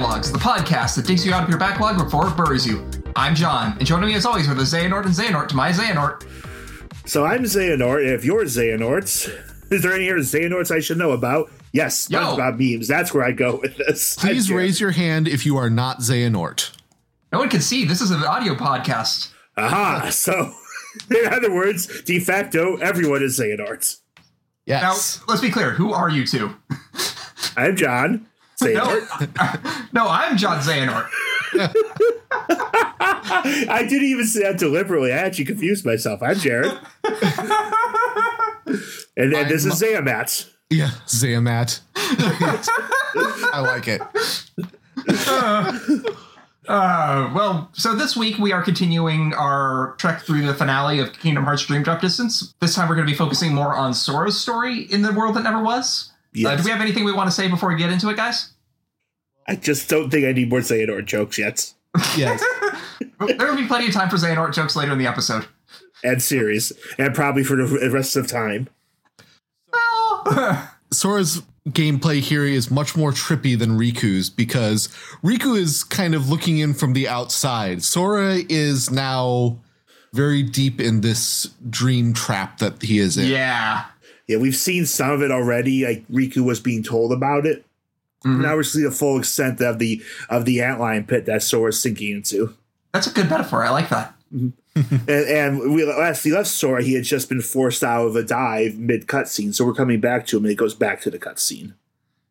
Welcome Dialogues, the podcast that digs you out of your backlog before it buries you. I'm John, and joining me as always are the Xehanort and Xehanort to my Xehanort. So I'm Xehanort, and if you're Xehanorts, is there any here Xehanorts I should know about? Yes, Yo. SpongeBob memes. That's where I go with this. Please raise your hand if you are not Xehanort. No one can see, this is an audio podcast. Aha! So, in other words, de facto, everyone is Xehanorts. Now, let's be clear, who are you two? I'm John. No, Xehanort. no, I'm John Xehanort. I didn't even say that deliberately. I actually confused myself. I'm Jared. and then this I'm- is Xehamats. yeah, Xehamat. I like it. Uh, well, so this week we are continuing our trek through the finale of Kingdom Hearts Dream Drop Distance. This time we're going to be focusing more on Sora's story in the world that never was. Uh, do we have anything we want to say before we get into it, guys? I just don't think I need more Xehanort jokes yet. Yes. there will be plenty of time for Xehanort jokes later in the episode. And series. And probably for the rest of time. Well, Sora's gameplay here is much more trippy than Riku's because Riku is kind of looking in from the outside. Sora is now very deep in this dream trap that he is in. yeah. Yeah, we've seen some of it already. Like Riku was being told about it. Mhm. Now we see the full extent of the of the antlion pit that Sora's sinking into. That's a good metaphor. I like that. and, and we last he left Sora, he had just been forced out of a dive mid cutscene. So we're coming back to him, and it goes back to the cutscene.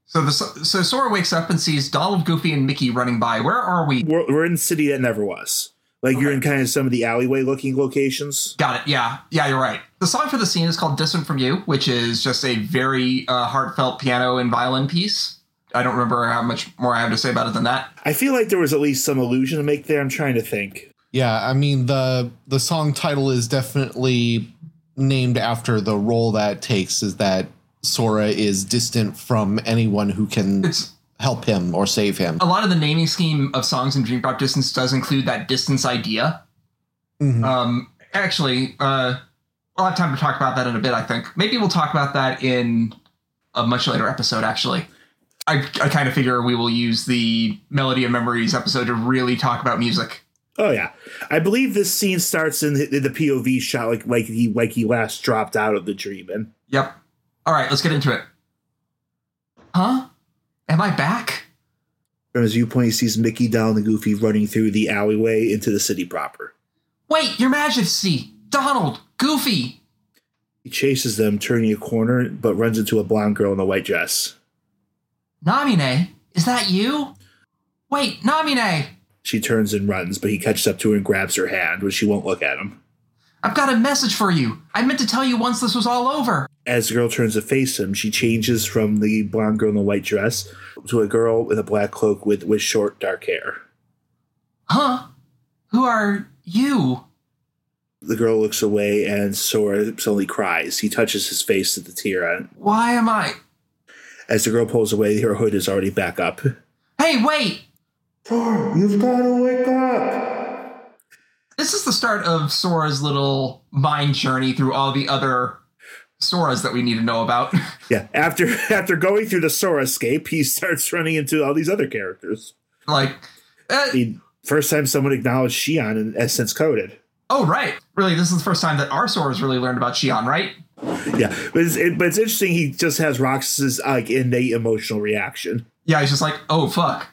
So the so Sora wakes up and sees Donald, Goofy, and Mickey running by. Where are we? We're, we're in the city that never was. Like you're in kind of some of the alleyway looking locations. Got it. Yeah. Yeah, you're right. The song for the scene is called Distant From You, which is just a very uh, heartfelt piano and violin piece. I don't remember how much more I have to say about it than that. I feel like there was at least some illusion to make there. I'm trying to think. Yeah, I mean the the song title is definitely named after the role that it takes is that Sora is distant from anyone who can It's help him or save him. a lot of the naming scheme of songs in Dream Drop Distance does include that distance idea. Mhm. Um, actually, uh, we'll have time to talk about that in a bit. I think maybe we'll talk about that in a much later episode. Actually, I, I kind of figure we will use the Melody of Memories episode to really talk about music. Oh yeah, I believe this scene starts in the, the POV shot, like like he like he last dropped out of the dream. And Yep. All right, let's get into it. Huh? Am I back? from his viewpoint, he sees Mickey, Donald, and Goofy running through the alleyway into the city proper. Wait, Your Majesty! Donald! Goofy! He chases them, turning a corner, but runs into a blonde girl in a white dress. Namine? Is that you? Wait, Namine! She turns and runs, but he catches up to her and grabs her hand, but she won't look at him. I've got a message for you. I meant to tell you once this was all over. As the girl turns to face him, she changes from the blonde girl in the white dress to a girl in a black cloak with, with short, dark hair. Huh? Who are you? The girl looks away, and Sora suddenly cries. He touches his face with the tear on. Why am I. As the girl pulls away, her hood is already back up. Hey, wait! Sora, you've got to wake up! This is the start of Sora's little mind journey through all the other Soras that we need to know about. Yeah, after after going through the Sora escape, he starts running into all these other characters. like, uh, mean, first time someone acknowledged Xion in Essence Coded. oh, right. Really, this is the first time that our Soras really learned about Xion, right? Yeah, but it's, it, but it's interesting. He just has Roxas's like innate emotional reaction. Yeah, he's just like, oh, fuck.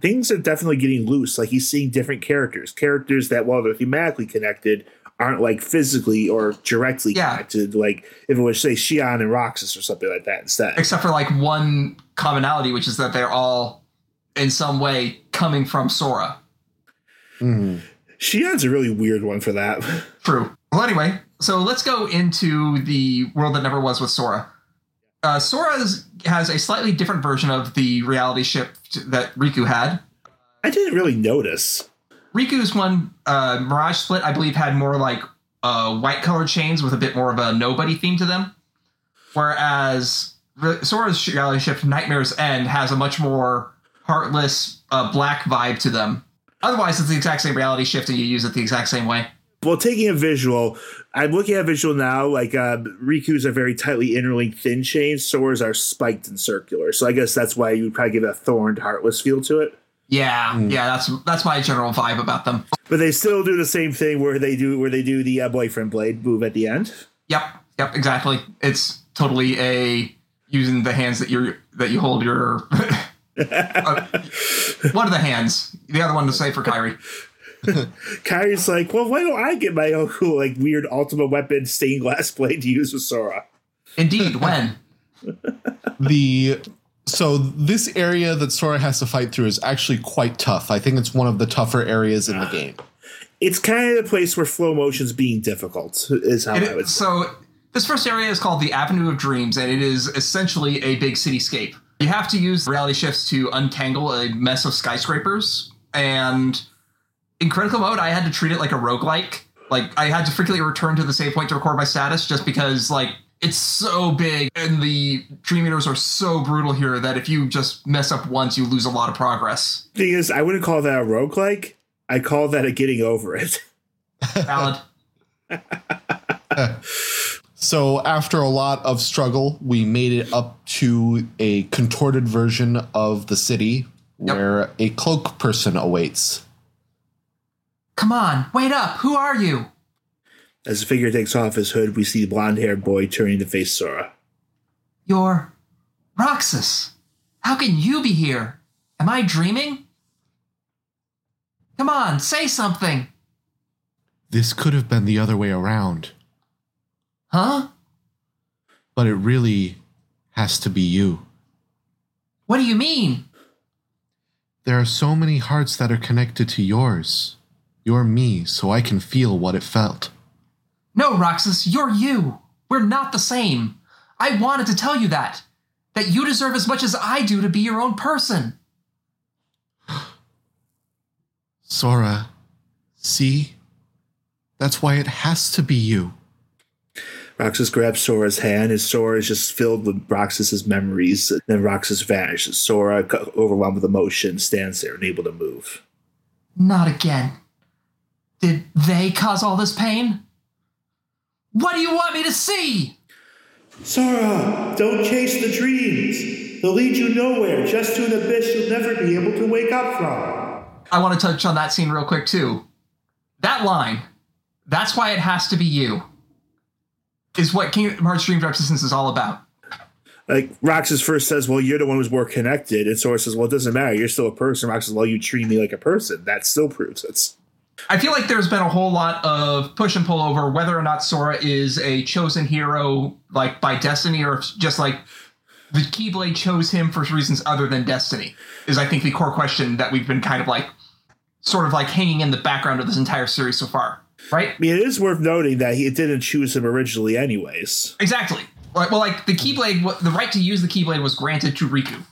Things are definitely getting loose. Like he's seeing different characters, characters that while they're thematically connected, aren't like physically or directly Yeah. connected. Like if it was say Xion and Roxas or something like that instead. Except for like one commonality, which is that they're all in some way coming from Sora. Mhm. Xion's a really weird one for that. True. Well, anyway, so let's go into the world that never was with Sora. Uh, Sora is, has a slightly different version of the reality shift that Riku had. I didn't really notice. Riku's one, uh, Mirage Split, I believe, had more like uh, white colored chains with a bit more of a nobody theme to them. Whereas Re- Sora's reality shift, Nightmare's End, has a much more heartless uh, black vibe to them. Otherwise, it's the exact same reality shift and you use it the exact same way. well, taking a visual, I'm looking at visual now. Like uh, Riku's are very tightly interlinked thin chains. Sora's are spiked and circular. So I guess that's why you would probably give a thorned, heartless feel to it. Yeah, yeah, that's that's my general vibe about them. But they still do the same thing where they do where they do the uh, boyfriend blade move at the end. Yep, yep, exactly. It's totally a using the hands that you that you hold your uh, one of the hands, the other one to say for Kairi. Kairi's like, well, why don't I get my own cool, like weird ultimate weapon stained glass blade to use with Sora? Indeed, when the so this area that Sora has to fight through is actually quite tough. I think it's one of the tougher areas in the game. It's kind of the place where flow motion's being difficult. Is how It- I would say. so this first area is called the Avenue of Dreams, and it is essentially a big cityscape. You have to use reality shifts to untangle a mess of skyscrapers, and in critical mode, I had to treat it like a roguelike. Like I had to frequently return to the save point to record my status, just because like it's so big and the dream eaters are so brutal here that if you just mess up once, you lose a lot of progress. Thing is, I wouldn't call that a roguelike. I call that a getting over it. Valid. So after a lot of struggle, we made it up to a contorted version of the city Yep. where a cloak person awaits. Come on, wait up! Who are you? As the figure takes off his hood, we see the blonde haired boy turning to face Sora. You're Roxas. How can you be here? Am I dreaming? Come on, say something. This could have been the other way around, Huh? but it really has to be you. What do you mean? There are so many hearts that are connected to yours. You're me, so I can feel what it felt. No, Roxas, you're you. We're not the same. I wanted to tell you that. That you deserve as much as I do to be your own person. Sora, see? That's why it has to be you. Roxas grabs Sora's hand, and Sora is just filled with Roxas's memories. Then Roxas vanishes. Sora, overwhelmed with emotion, stands there, unable to move. Not again. Did they cause all this pain? What do you want me to see? Sora, don't chase the dreams. They'll lead you nowhere, just to an abyss you'll never be able to wake up from. I want to touch on that scene real quick too. That line, that's why it has to be you, is what Kingdom Hearts Dream Drop Distance is all about. Like Roxas first says, "Well, you're the one who's more connected," and Sora says, "Well, it doesn't matter. You're still a person." Roxas, "Well, you treat me like a person." That still proves it. I feel like there's been a whole lot of push and pull over whether or not Sora is a chosen hero, like by destiny, or just like the Keyblade chose him for reasons other than destiny. Is I think the core question that we've been kind of like, sort of like hanging in the background of this entire series so far, right? I mean, it is worth noting that he didn't choose him originally, anyways. Exactly. Like, well, like the Keyblade, the right to use the Keyblade was granted to Riku,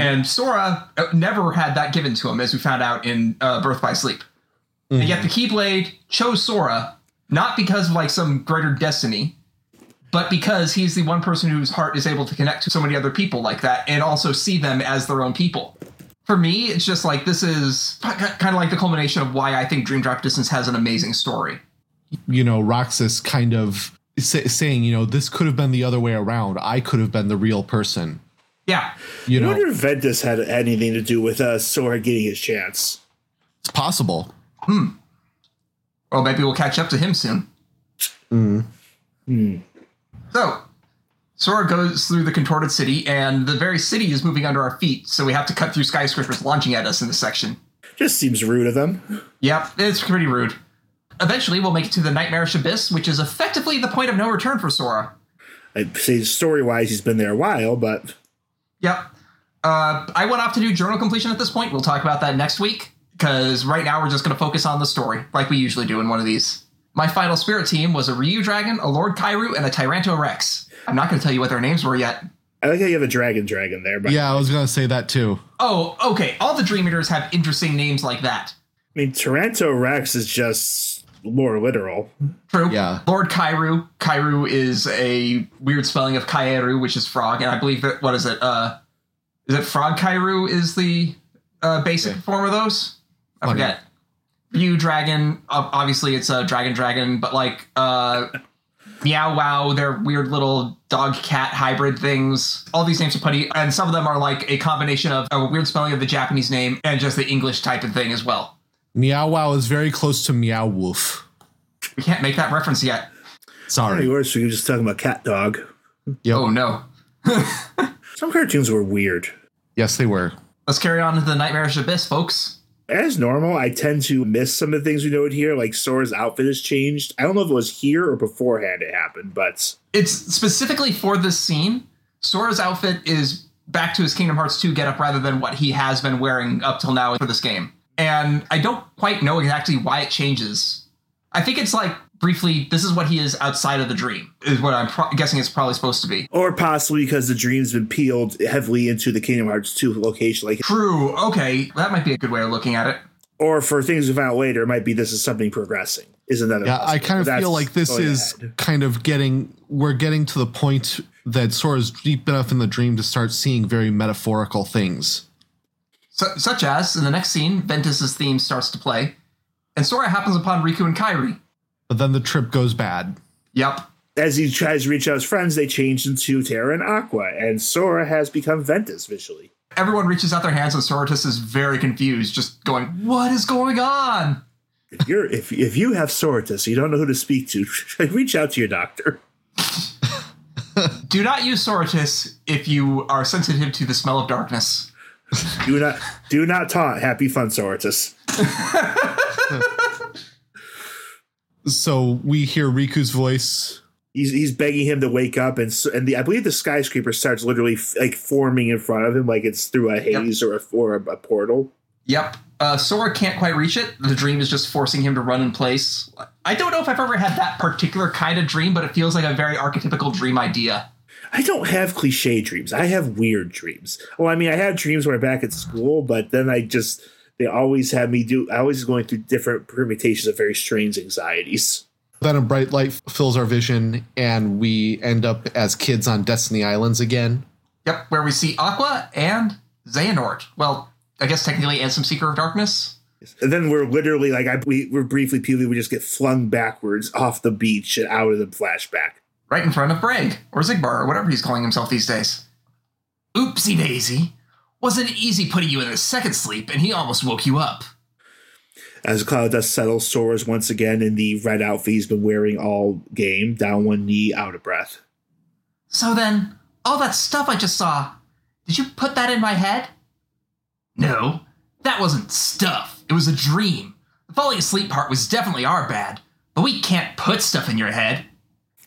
and Sora uh, never had that given to him, as we found out in uh, Birth by Sleep. And yet the Keyblade chose Sora not because of like some greater destiny, but because he's the one person whose heart is able to connect to so many other people like that, and also see them as their own people. For me, it's just like this is kind of like the culmination of why I think Dream Drop Distance has an amazing story. You know, Roxas kind of sa- saying, you know, this could have been the other way around. I could have been the real person. Yeah, You I know, wonder if Ventus had anything to do with uh, Sora getting his chance. it's possible. Well, maybe we'll catch up to him soon. Hmm. Hmm. So, Sora goes through the contorted city, and the very city is moving under our feet, so we have to cut through skyscrapers launching at us in this section. Just seems rude of them. Yep, it's pretty rude. Eventually, we'll make it to the Nightmarish Abyss, which is effectively the point of no return for Sora. I'd say story wise, he's been there a while, but Yep. Uh, I went off to do journal completion at this point. We'll talk about that next week, because right now we're just going to focus on the story, like we usually do in one of these. My final spirit team was a Ryu Dragon, a Lord Kyroo, and a Tyranto Rex. I'm not going to tell you what their names were yet. I like how you have a dragon dragon there. But Yeah, I was going to say that too. Oh, okay. All the Dream Eaters have interesting names like that. I mean, Tyranto Rex is just more literal. True. Yeah. Lord Kyroo. Kairu is a weird spelling of Kairu, which is frog, and I believe that what is it? Uh, is it frog Kairu? Is the uh, basic form of those? I Funny. forget. Ryu Dragon, obviously it's a Dragon Dragon, but like uh, Meow Wow, they're weird little dog cat hybrid things. All these names are funny, and some of them are like a combination of a weird spelling of the Japanese name and just the English type of thing as well. Meow Wow is very close to Meow Wolf. We can't make that reference yet. Any Sorry. worse, we were just talking about cat dog. Yep. Oh no. Some cartoons were weird. Yes, they were. Let's carry on to the Nightmarish Abyss, folks. As normal, I tend to miss some of the things we noted here, like Sora's outfit has changed. I don't know if it was here or beforehand it happened, but It's specifically for this scene. Sora's outfit is back to his Kingdom Hearts 2 getup rather than what he has been wearing up till now for this game. And I don't quite know exactly why it changes. I think it's like briefly, this is what he is outside of the dream, is what I'm pro- guessing it's probably supposed to be. or possibly because the dream's been peeled heavily into the Kingdom Hearts 2 location, like True. Okay. That might be a good way of looking at it. or for things we found out later, it might be this is something progressing. Is another Yeah, I kind of That's feel like this is ahead. kind of getting we're getting to the point that Sora's deep enough in the dream to start seeing very metaphorical things. Su- such as, in the next scene, Ventus's theme starts to play, and Sora happens upon Riku and Kairi. But then the trip goes bad. Yep. as he tries to reach out his friends, they change into Terra and Aqua, and Sora has become Ventus visually. Everyone reaches out their hands, and Soratus is very confused, just going, What is going on? If you're if if you have Soratus, you don't know who to speak to, reach out to your doctor. Do not use Soratus if you are sensitive to the smell of darkness. Do not do not taunt Happy Fun Soratus. So we hear Riku's voice. He's, he's begging him to wake up, and so, and the I believe the skyscraper starts literally f- like forming in front of him, like it's through a haze or a or a, a portal. Yep. Uh, Sora can't quite reach it. The dream is just forcing him to run in place. I don't know if I've ever had that particular kind of dream, but it feels like a very archetypical dream idea. I don't have cliche dreams. I have weird dreams. Well, I mean, I had dreams when I'm back at school, but then I just they always have me do. I always going through different permutations of very strange anxieties. Then a bright light fills our vision, and we end up as kids on Destiny Islands again. Yep, where we see Aqua and Xehanort. Well, I guess technically and some Seeker of Darkness. And then we're literally like I we, we're briefly Peely. We just get flung backwards off the beach and out of the flashback. right in front of Braig, or Xigbar, or whatever he's calling himself these days. Oopsie daisy. Wasn't it easy putting you in a second sleep, and he almost woke you up. As cloud dust settles, Sora's once again in the red outfit he's been wearing all game, down one knee, out of breath. So then, all that stuff I just saw, did you put that in my head? No, that wasn't stuff. It was a dream. The falling asleep part was definitely our bad, but we can't put stuff in your head.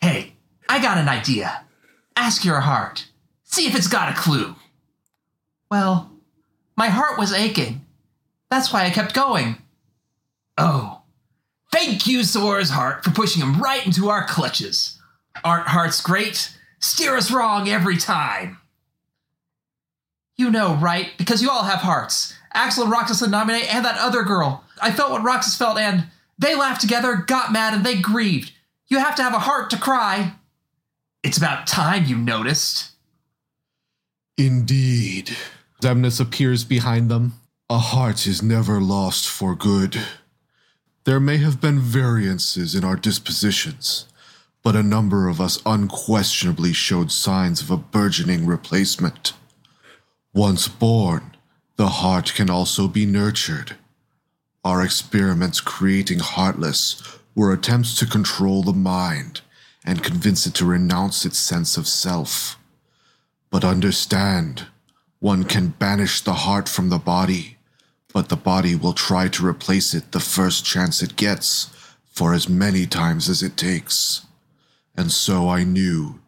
Hey, I got an idea. Ask your heart. See if it's got a clue. Well, my heart was aching. That's why I kept going. Oh. Thank you, Sora's heart, for pushing him right into our clutches. Aren't hearts great? Steer us wrong every time. You know, right? Because you all have hearts. Axel and Roxas and Namine and that other girl. I felt what Roxas felt and they laughed together, got mad, and they grieved. You have to have a heart to cry. It's about time you noticed. Indeed. Xemnas appears behind them. A heart is never lost for good. There may have been variances in our dispositions, but a number of us unquestionably showed signs of a burgeoning replacement. Once born, the heart can also be nurtured. Our experiments creating Heartless were attempts to control the mind and convince it to renounce its sense of self. But understand, one can banish the heart from the body, but the body will try to replace it the first chance it gets, for as many times as it takes. And so I knew,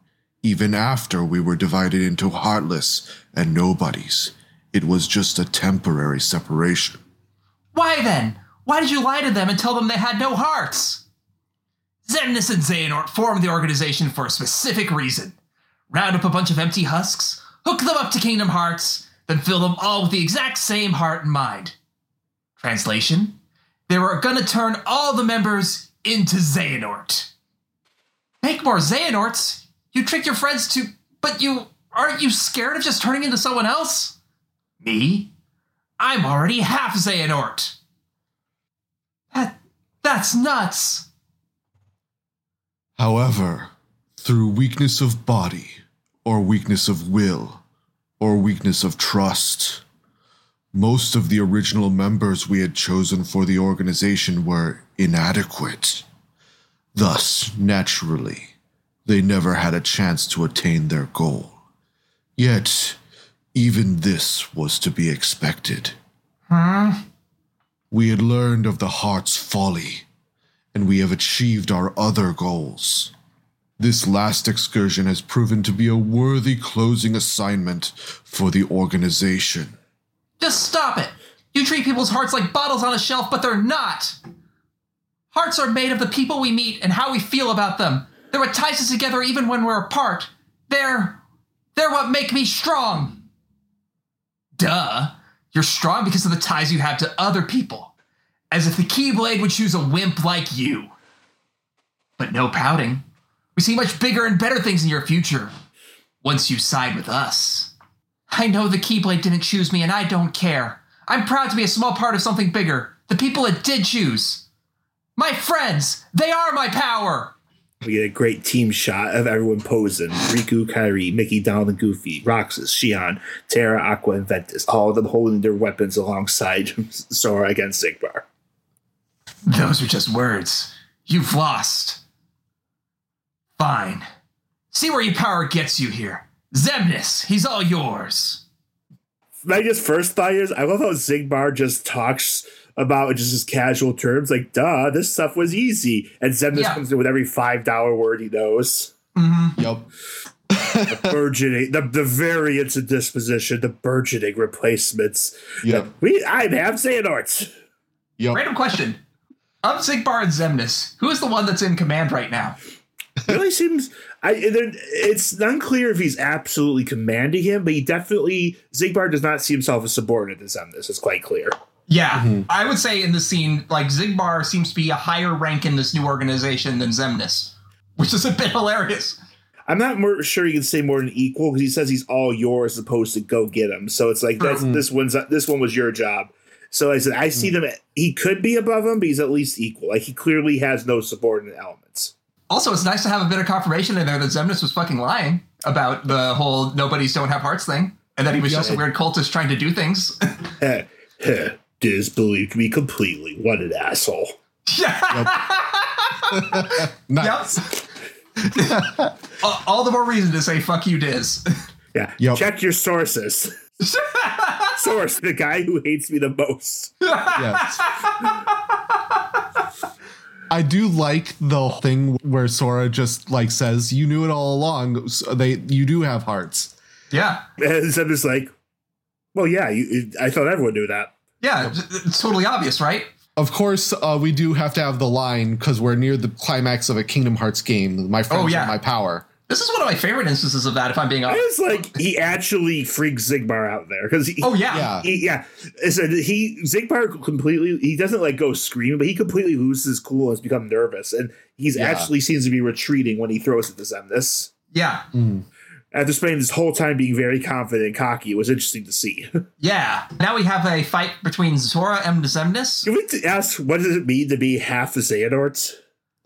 even after we were divided into heartless and nobodies, it was just a temporary separation. Why then? Why did you lie to them and tell them they had no hearts? Xemnas and Xehanort formed the organization for a specific reason. Round up a bunch of empty husks, hook them up to Kingdom Hearts, then fill them all with the exact same heart and mind. Translation? They were gonna turn all the members into Xehanort. Make more Xehanorts? You trick your friends to. But you. Aren't you scared of just turning into someone else? Me? I'm already half Xehanort. That's nuts. However, through weakness of body, or weakness of will, or weakness of trust, most of the original members we had chosen for the organization were inadequate. Thus, naturally, they never had a chance to attain their goal. Yet, even this was to be expected. Hmm? We had learned of the heart's folly, and we have achieved our other goals. This last excursion has proven to be a worthy closing assignment for the organization. Just stop it. You treat people's hearts like bottles on a shelf, but they're not. Hearts are made of the people we meet and how we feel about them. They're what ties us together even when we're apart. They're. they're what make me strong. Duh. You're strong because of the ties you have to other people. As if the Keyblade would choose a wimp like you. But no pouting. We see much bigger and better things in your future. Once you side with us. I know the Keyblade didn't choose me, and I don't care. I'm proud to be a small part of something bigger. The people it did choose. My friends, they are my power. We get a great team shot of everyone posing. Riku, Kairi, Mickey, Donald, and Goofy, Roxas, Xion, Terra, Aqua, and Ventus. All of them holding their weapons alongside Sora against Xigbar. Those are just words. You've lost. Fine. See where your power gets you here. Xemnas, he's all yours. My just first thought is I love how Xigbar just talks about it just his casual terms, like, duh, this stuff was easy. And Xemnas Yeah. comes in with every $5 word he knows. Mm-hmm. Yep. the burgeoning the, the variants of disposition, the burgeoning replacements. Yep. We I have Xehanorts. Yep. Random question. Of Xigbar and Xemnas, who is the one that's in command right now? Really seems I there, it's unclear if he's absolutely commanding him, but he definitely Xigbar does not see himself as subordinate to Xemnas. It's quite clear. Yeah, mm-hmm. I would say in the scene, like Xigbar seems to be a higher rank in this new organization than Xemnas, which is a bit hilarious. I'm not more sure you can say more than equal because he says he's all yours as opposed to go get him. So it's like that's, mm-hmm. this one's this one was your job. So I said I see mm-hmm. them. He could be above him, but he's at least equal. Like he clearly has no subordinate elements. Also, it's nice to have a bit of confirmation in there that Xemnas was fucking lying about the whole nobody's don't have hearts thing, and that he was just a weird cultist trying to do things. Heh, heh, Disbelieved me completely. What an asshole. Nice. all, all the more reason to say fuck you, Diz. Yeah. Yep. Check your sources. Source, the guy who hates me the most. Yes. I do like the thing where Sora just like says, "You knew it all along. So they, you do have hearts." yeah, And I'm just like, well, yeah, you, I thought everyone knew that. yeah, it's totally obvious, right? Of course, uh, we do have to have the line because we're near the climax of a Kingdom Hearts game. My friends Oh, yeah. are my power. This is one of my favorite instances of that, if I'm being honest. was like, he actually freaks Xigbar out there because he, Oh yeah, Yeah. he, yeah, so he Xigbar completely he doesn't like go screaming, but he completely loses his cool and has become nervous, and he's Yeah. actually seems to be retreating when he throws at to Xemnas. yeah, hmm. After spending this whole time being very confident and cocky, it was interesting to see. yeah. Now we have a fight between Zora and Xemnas. Can we ask what does it mean to be half the Xehanorts?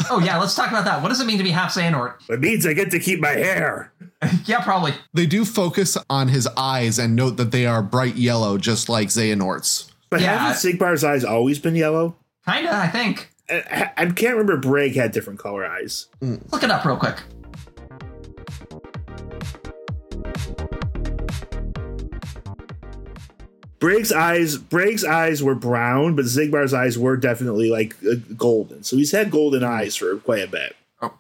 Oh yeah, let's talk about that. What does it mean to be half Xehanort? It means I get to keep my hair. yeah, probably. They do focus on his eyes and note that they are bright yellow, just like Xehanort's. But Yeah. haven't Xigbar's eyes always been yellow? Kinda, I think. I, I can't remember Braig had different color eyes. Hmm. Look it up real quick. Braig's eyes, Braig's eyes were brown, but Xigbar's eyes were definitely like uh, golden. So he's had golden eyes for quite a bit.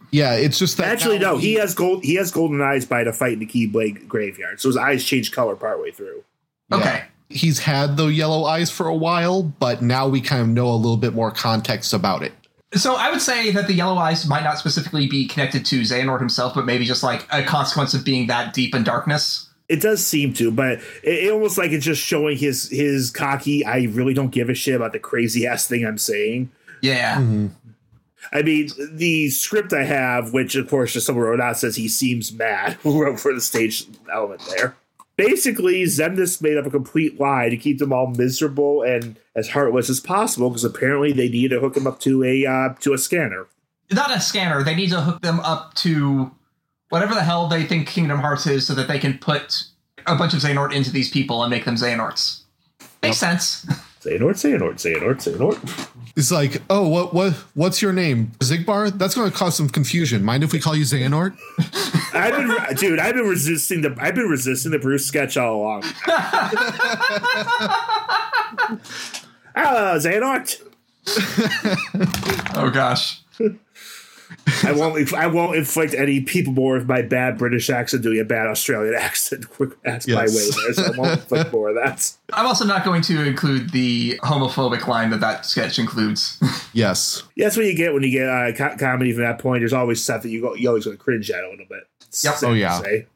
Yeah, it's just that Actually, no, he has gold. He has golden eyes by the fight in the Keyblade graveyard. So his eyes change color partway through. Yeah. Okay. He's had the yellow eyes for a while, but now we kind of know a little bit more context about it. So I would say that the yellow eyes might not specifically be connected to Xehanort himself, but maybe just like a consequence of being that deep in darkness. It does seem to, but it, it almost like it's just showing his his cocky. I really don't give a shit about the crazy ass thing I'm saying. Yeah. I mean, the script I have, which of course just someone wrote out, says he seems mad. For the stage element there? basically Xemnas made up a complete lie to keep them all miserable and as heartless as possible because apparently they need to hook them up to a uh, to a scanner. Not a scanner. They need to hook them up to whatever the hell they think Kingdom Hearts is, so that they can put a bunch of Xehanort into these people and make them Xehanorts. Makes sense. Xehanort, Xehanort, Xehanort, Xehanort. It's like, oh, what what what's your name? Xigbar? That's going to cause some confusion. Mind if we call you Xehanort? I've been, dude. I've been resisting the. I've been resisting the Bruce sketch all along. Ah, Xehanort. oh gosh. I won't. I won't inflict any people more with my bad British accent doing a bad Australian accent. That's my way there, so I won't inflict more of that. I'm also not going to include the homophobic line that that sketch includes. yes. Yeah, that's what you get when you get uh, co- comedy from that point. There's always stuff that you go, you always going to cringe at a little bit. It's Yep. Oh, yeah. say.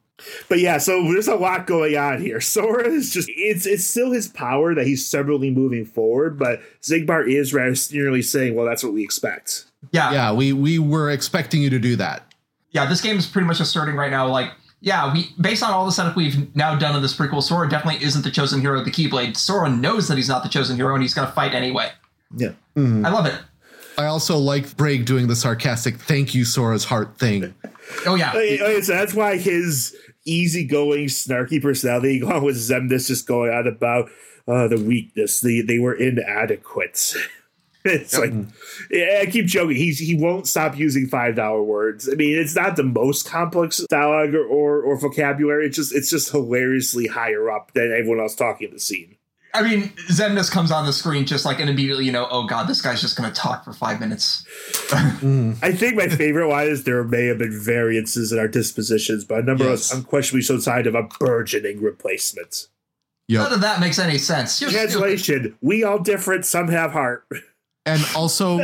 But yeah, so there's a lot going on here. Sora is just it's it's still his power that he's severally moving forward, but Xigbar is rather nearly saying, Well, that's what we expect. Yeah, Yeah, we we were expecting you to do that. yeah, this game is pretty much asserting right now, like, yeah, we based on all the setup we've now done in this prequel, Sora definitely isn't the chosen hero of the Keyblade. Sora knows that he's not the chosen hero, and he's going to fight anyway. Yeah. I love it. I also like Braig doing the sarcastic "Thank you, Sora's heart" thing. Oh yeah, Okay, okay, so that's why his easygoing, snarky personality, along with Xemnas just going on about uh, the weakness, the they were inadequate. it's like yeah, I keep joking. He's he won't stop using five dollar words. I mean, it's not the most complex dialogue or, or or vocabulary. It's just it's just hilariously higher up than everyone else talking in the scene. I mean, Xemnas comes on the screen just like, and immediately you know, oh god, this guy's just going to talk for five minutes. Mm. I think my favorite one is there may have been variances in our dispositions, but a number Yes. of us unquestionably showed sign of a burgeoning replacement. None of that makes any sense. You're stupid. Translation: We all different. Some have heart. And also,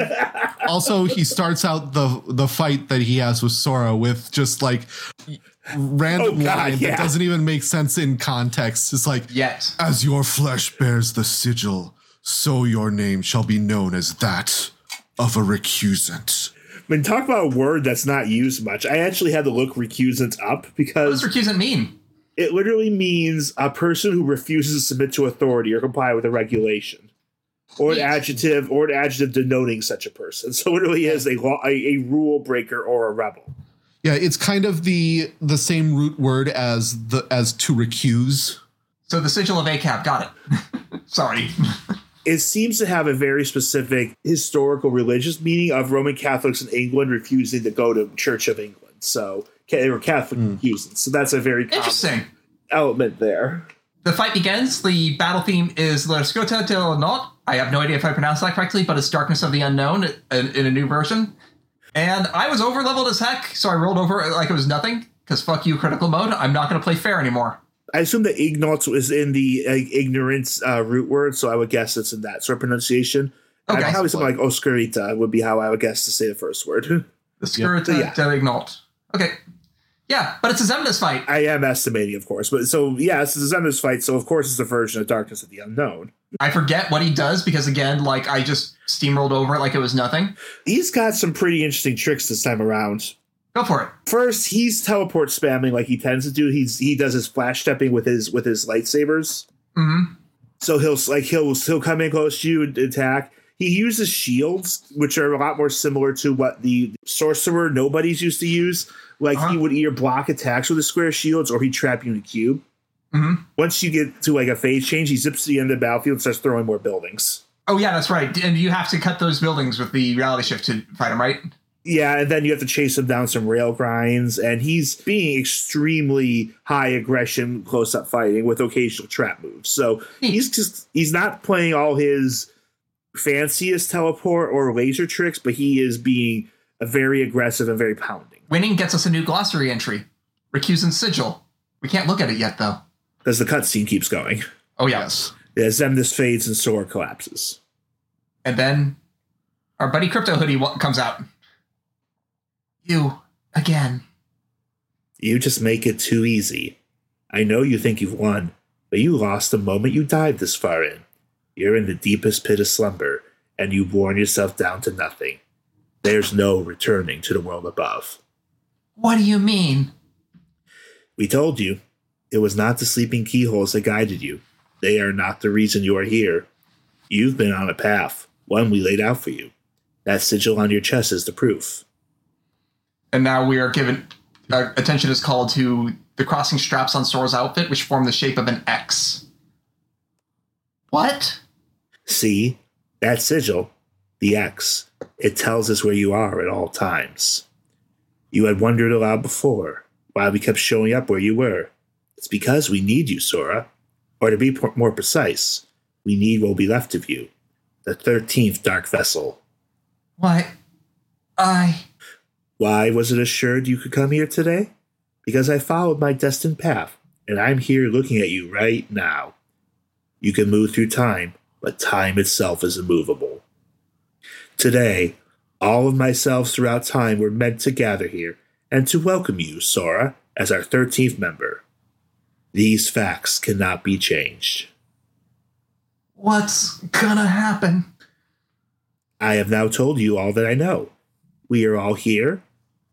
also he starts out the the fight that he has with Sora with just like random Oh, God, line yeah. that doesn't even make sense in context. It's like, Yet. as your flesh bears the sigil, so your name shall be known as that of a recusant. I mean, talk about a word that's not used much. I actually had to look recusant up because What does recusant mean? it literally means a person who refuses to submit to authority or comply with a regulation, or an Neat. adjective, or an adjective denoting such a person. So it really is a law, a, a rule breaker or a rebel. Yeah, it's kind of the the same root word as the as to recuse. So the sigil of ACAP, got it. Sorry. It seems to have a very specific historical religious meaning of Roman Catholics in England refusing to go to Church of England. So ca- they were Catholic hmm. recusants. So that's a very Interesting. element there. The fight begins. The battle theme is La Scota de la Notte. I have no idea if I pronounced that correctly, but it's Darkness of the Unknown in, in a new version. And I was over leveled as heck, so I rolled over like it was nothing. Because fuck you, critical mode. I'm not going to play fair anymore. I assume that ignorance was in the uh, ignorance uh, root word, so I would guess it's in that sort of pronunciation. Okay. Okay. Probably something like oscarita would be how I would guess to say the first word. The Scurita Yeah. Okay. Yeah, but it's a Xemnas fight. I am estimating, of course, but so yeah, it's a Xemnas fight, so of course it's a version of Darkness of the Unknown. I forget what he does because, again, like I just steamrolled over it like it was nothing. He's got some pretty interesting tricks this time around. Go for it. First, he's teleport spamming like he tends to do. He's he does his flash stepping with his with his lightsabers. hmm So he'll like he'll he'll come in close to you and attack. He uses shields, which are a lot more similar to what the sorcerer nobodies used to use. Like he Uh-huh. would either block attacks with his square shields or he'd trap you in a cube. hmm Once you get to like a phase change, he zips to the end of the battlefield and starts throwing more buildings. Oh, yeah, that's right. And you have to cut those buildings with the reality shift to fight him, right? Yeah, and then you have to chase him down some rail grinds, and he's being extremely high aggression close up fighting with occasional trap moves. So he's just he's not playing all his fanciest teleport or laser tricks, but he is being a very aggressive and very pounding. Winning gets us a new glossary entry. Recusant sigil. We can't look at it yet, though. As the cutscene keeps going. Oh, yeah. Yes. As Xemnas fades and Sora collapses. And then our buddy Crypto Hoodie comes out. You, again. You just make it too easy. I know you think you've won, but you lost the moment you dived this far in. You're in the deepest pit of slumber, and you've worn yourself down to nothing. There's no returning to the world above. What do you mean? We told you. It was not the sleeping keyholes that guided you. They are not the reason you are here. You've been on a path, one we laid out for you. That sigil on your chest is the proof. And now we are given uh, attention is called to the crossing straps on Sora's outfit, which form the shape of an X. What? See, that sigil, the X, it tells us where you are at all times. You had wondered aloud before why we kept showing up where you were. It's because we need you, Sora. Or to be more precise, we need what will be left of you the 13th Dark Vessel. Why? I. Why was it assured you could come here today? Because I followed my destined path, and I'm here looking at you right now. You can move through time, but time itself is immovable. Today, all of myselves throughout time were meant to gather here and to welcome you, Sora, as our 13th member. These facts cannot be changed. What's gonna happen? I have now told you all that I know. We are all here,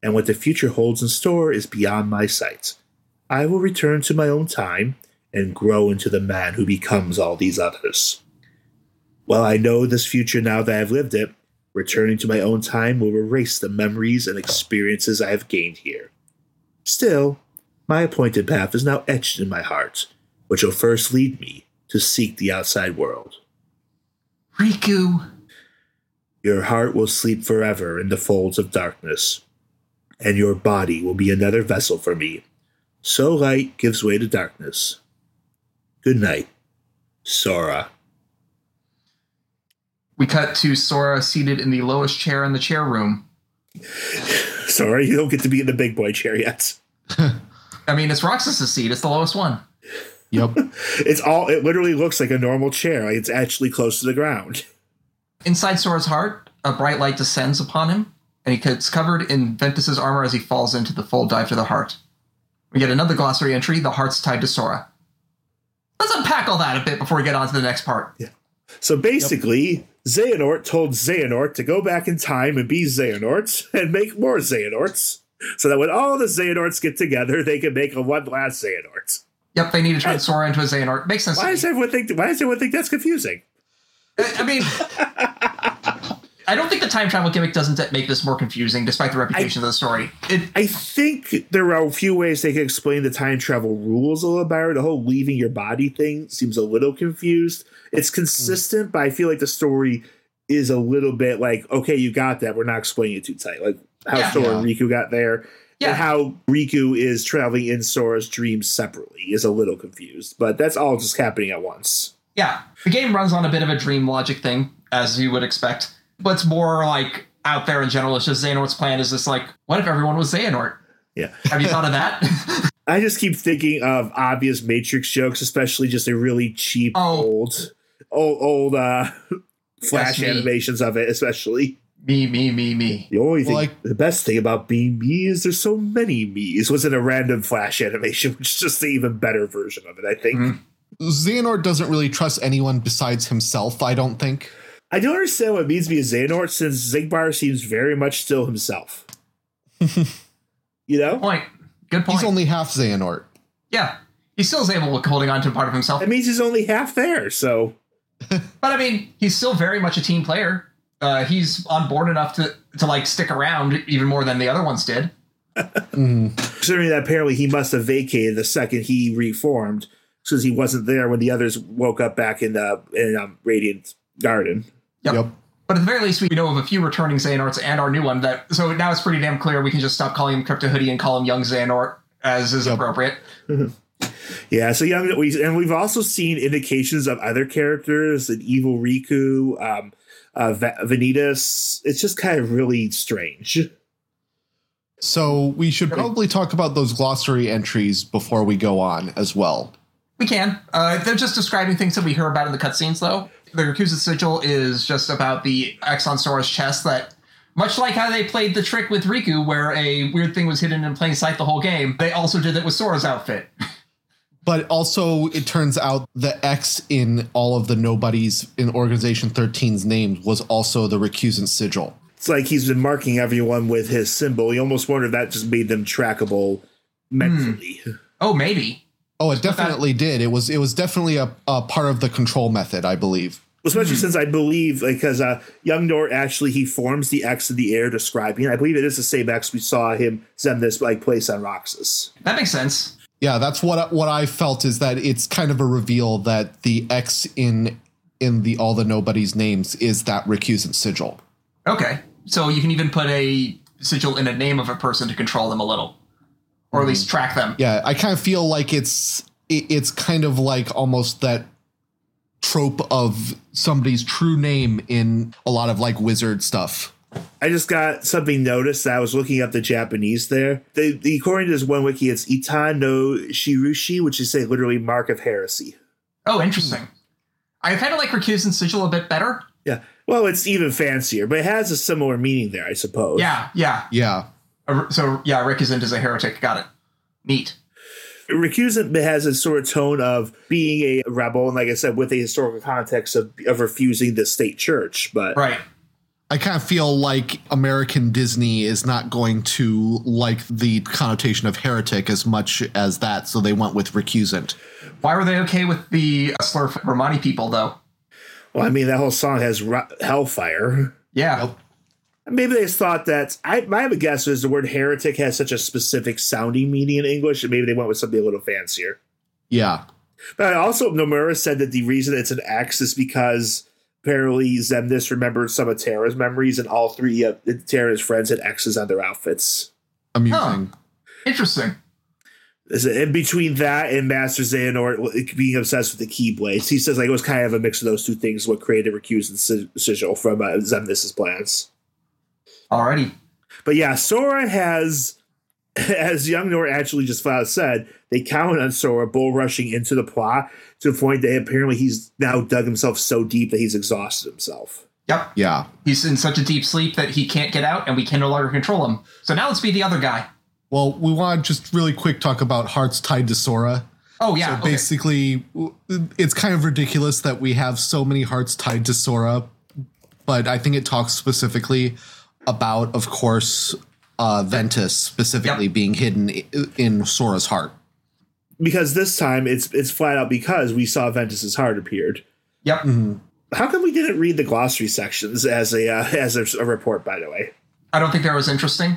and what the future holds in store is beyond my sight. I will return to my own time and grow into the man who becomes all these others. While I know this future now that I've lived it, returning to my own time will erase the memories and experiences I have gained here. Still, my appointed path is now etched in my heart, which will first lead me to seek the outside world. Riku. Your heart will sleep forever in the folds of darkness, and your body will be another vessel for me. So light gives way to darkness. Good night, Sora. We cut to Sora seated in the lowest chair in the chair room. Sorry, you don't get to be in the big boy chair yet. I mean, it's Roxas's seat. It's the lowest one. Yep. it's all. It literally looks like a normal chair. Like it's actually close to the ground. Inside Sora's heart, a bright light descends upon him, and he gets covered in Ventus's armor as he falls into the full dive to the heart. We get another glossary entry: the heart's tied to Sora. Let's unpack all that a bit before we get on to the next part. Yeah. So basically, yep. Xehanort told Xehanort to go back in time and be Xehanort and make more Xehanorts, so that when all the Xehanorts get together, they can make a one last Xehanort. Yep, they need to turn Sora into a Xehanort. Makes sense. Why does everyone think? Why does everyone think that's confusing? I mean, I don't think the time travel gimmick doesn't make this more confusing, despite the reputation I, of the story. It, I think there are a few ways they can explain the time travel rules a little better. The whole leaving your body thing seems a little confused. It's consistent, mm. but I feel like the story is a little bit like, okay, you got that. We're not explaining it too tight. Like how yeah, Sora yeah. and Riku got there. Yeah. And how Riku is traveling in Sora's dreams separately is a little confused, but that's all just happening at once. Yeah. The game runs on a bit of a dream logic thing, as you would expect. But it's more like out there in general. It's just Xehanort's plan is just like, what if everyone was Xehanort? Yeah. Have you thought of that? I just keep thinking of obvious Matrix jokes, especially just a really cheap oh. old, old, old uh, flash animations of it, especially. Me, me, me, me. The only thing, like, the best thing about being me is there's so many me's. Was in a random flash animation, which is just the even better version of it, I think. Mm-hmm. Xehanort doesn't really trust anyone besides himself, I don't think. I don't understand what it means to be a Xehanort since Xigbar seems very much still himself. you know? Good point. Good point. He's only half Xehanort. Yeah. He still is able to holding on to a part of himself. That means he's only half there, so. but I mean, he's still very much a team player. Uh, he's on board enough to, to like stick around even more than the other ones did. mm. Considering that apparently he must have vacated the second he reformed, since he wasn't there when the others woke up back in the in um, Radiant Garden. Yep. yep. But at the very least, we know of a few returning Xehanorts and our new one. That so now it's pretty damn clear we can just stop calling him Crypto Hoodie and call him Young Xehanort as is yep. appropriate. yeah, so young we and we've also seen indications of other characters, an evil Riku, um, uh, Vanitas. It's just kind of really strange. So we should probably talk about those glossary entries before we go on as well. We can. Uh, they're just describing things that we hear about in the cutscenes, though the Recusant Sigil is just about the X on Sora's chest that much like how they played the trick with Riku, where a weird thing was hidden in plain sight the whole game, they also did it with Sora's outfit. But also, it turns out the X in all of the nobodies in Organization 13's names was also the recusant sigil. It's like he's been marking everyone with his symbol. You almost wonder if that just made them trackable mentally. Mm. Oh, maybe. Oh, it definitely did. It was it was definitely a, a part of the control method, I believe. Especially since I believe, because uh, Young Nort actually he forms the X in the air, describing. I believe it is the same X we saw him send this like place on Roxas. That makes sense. Yeah, that's what what I felt is that it's kind of a reveal that the X in in the all the nobodies names is that recusant sigil. Okay, so you can even put a sigil in a name of a person to control them a little, or at least track them. Yeah, I kind of feel like it's it, it's kind of like almost that trope of somebody's true name in a lot of like wizard stuff. I just got something noticed. that I was looking up the Japanese there. The, the according to this one wiki, it's Itan no Shirushi, which is say literally mark of heresy. Oh, interesting. I kind of like recusant sigil a bit better. Yeah. Well, it's even fancier, but it has a similar meaning there, I suppose. Yeah, yeah. Yeah. So yeah, recusant is a heretic. Got it. Neat. Recusant has a sort of tone of being a rebel, and like I said, with a historical context of, of refusing the state church. But Right. I kind of feel like American Disney is not going to like the connotation of heretic as much as that, so they went with recusant. Why were they okay with the slur for Romani people though? well, I mean, that whole song has ru- hellfire. Yeah. Maybe they thought that I my guess is the word heretic has such a specific sounding meaning in English, and maybe they went with something a little fancier. Yeah. But also, Nomura said that the reason it's an X is because apparently Xemnas remembered some of Terra's memories, and all three of Terra's friends had X's on their outfits. Amusing. Interesting. Is it- In between that and Master Xehanort being obsessed with the Keyblades, he says like it was kind of a mix of those two things what created Recusant Sig- Sigil from uh, Xemnas's plans. Alrighty. But yeah, Sora has, as Young Nor actually just flat out said, they count on Sora bull rushing into the plot to the point that apparently he's now dug himself so deep that he's exhausted himself. Yep. Yeah. He's in such a deep sleep that he can't get out, and we can no longer control him. So now let's be the other guy. Well, we want to just really quick talk about hearts tied to Sora. Oh yeah. So okay. basically, w- it's kind of ridiculous that we have so many hearts tied to Sora, but I think it talks specifically about, of course, uh, Ventus specifically Yep. being hidden in Sora's heart. Because this time it's it's flat out because we saw Ventus's heart appeared. Yep. How come we didn't read the glossary sections as a uh, as a, a report? By the way, I don't think that was interesting.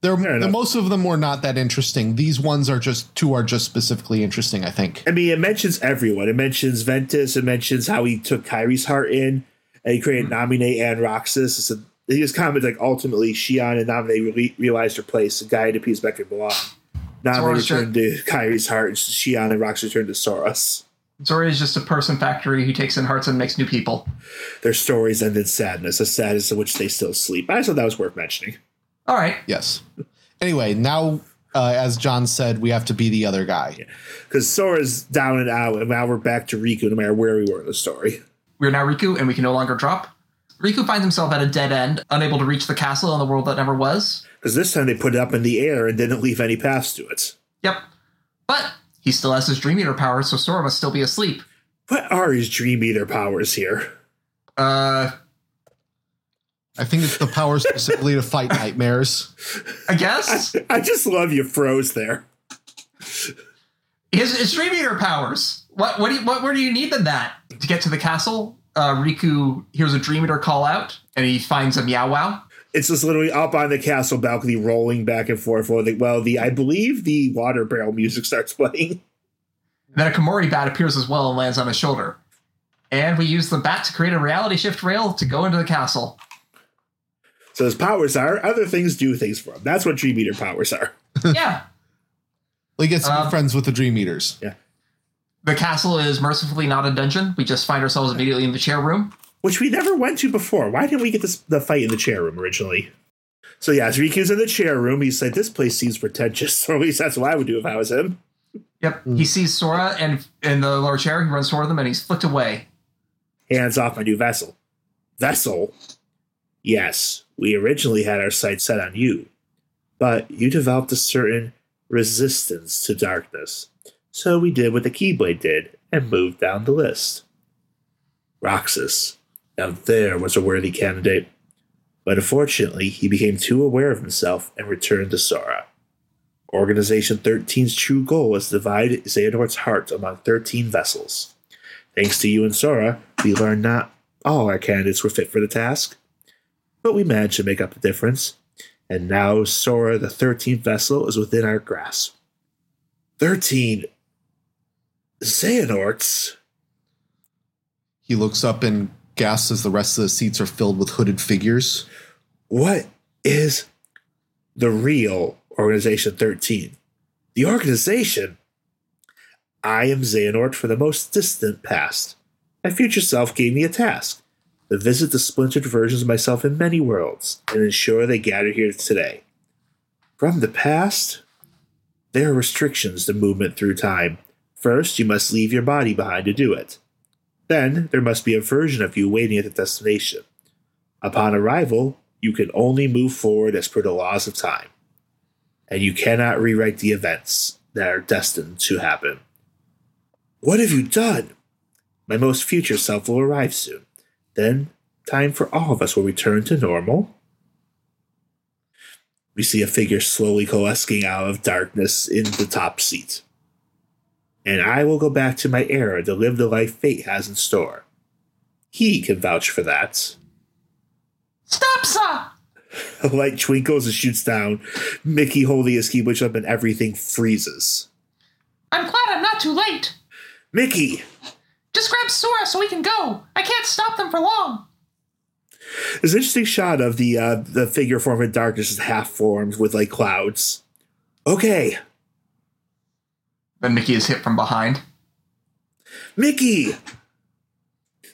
They're, Fair most of them were not that interesting. These ones are just two are just specifically interesting. I think. I mean, it mentions everyone. It mentions Ventus. It mentions how he took Kairi's heart in and he created Naminé and Roxas. So he just commented like ultimately Xion and Naminé re- realized her place and guided Peace back and belong. Naminé Sora's returned to Kairi's heart and Xion and Roxas returned to Sora's. Sora is just a person factory who takes in hearts and makes new people. Their stories end in sadness, a sadness in which they still sleep. I thought that was worth mentioning. All right. Yes. Anyway, now uh, as John said, we have to be the other guy. Because Sora's down and out, and now we're back to Riku no matter where we were in the story. We're now Riku, and we can no longer drop. Riku finds himself at a dead end, unable to reach the castle in the world that never was. Because this time they put it up in the air and didn't leave any paths to it. Yep. But he still has his Dream Eater powers, so Sora must still be asleep. What are his Dream Eater powers here? Uh, I think it's the power specifically to fight nightmares. I guess I just love you froze there. his, his Dream Eater powers. What what do you, what more do you need than that to get to the castle? Uh, Riku hears a Dream Eater call out, and he finds a Meow Wow. It's just literally up on the castle balcony, rolling back and forth. While the, well, the I believe the water barrel music starts playing. Then a Komory Bat appears as well and lands on his shoulder. And we use the bat to create a reality shift rail to go into the castle. So his powers are other things do things for him. That's what Dream Eater powers are. yeah. He gets to be Um, friends with the Dream Eaters. The castle is mercifully not a dungeon. We just find ourselves immediately in the chair room. which we never went to before. Why didn't we get this the fight in the chair room originally? So yeah, so Riku's in the chair room. He's like, "This place seems pretentious." Or at least that's what I would do if I was him. Yep. Hmm. He sees Sora and in the lower chair. He runs toward them and he's flicked away. Hands off my new vessel. Vessel. Yes, we originally had our sights set on you, but you developed a certain resistance to darkness. So we did what the Keyblade did and moved down the list. Roxas. Now there was a worthy candidate. But unfortunately, he became too aware of himself and returned to Sora. Organization 13's true goal was to divide Xehanort's heart among 13 vessels. Thanks to you and Sora, we learned not all our candidates were fit for the task, but we managed to make up the difference, and now Sora, the 13th vessel, is within our grasp. 13 Xehanorts? He looks up and gasps as the rest of the seats are filled with hooded figures. What is the real Organization 13? The organization? I am Xehanort for the most distant past. My future self gave me a task to visit the splintered versions of myself in many worlds and ensure they gather here today. From the past, there are restrictions to movement through time. First, you must leave your body behind to do it. Then, there must be a version of you waiting at the destination. Upon arrival, you can only move forward as per the laws of time. And you cannot rewrite the events that are destined to happen. What have you done? My most future self will arrive soon. Then, time for all of us will return to normal. We see a figure slowly coalescing out of darkness in the top seat. And I will go back to my era to live the life fate has in store. He can vouch for that. Stop, sir! A light twinkles and shoots down. Mickey holding his keyblade up and everything freezes. I'm glad I'm not too late. Mickey! Just grab Sora so we can go. I can't stop them for long. There's an interesting shot of the uh, the figure form in darkness is half formed with like clouds. Okay, Then Mickey is hit from behind. Mickey!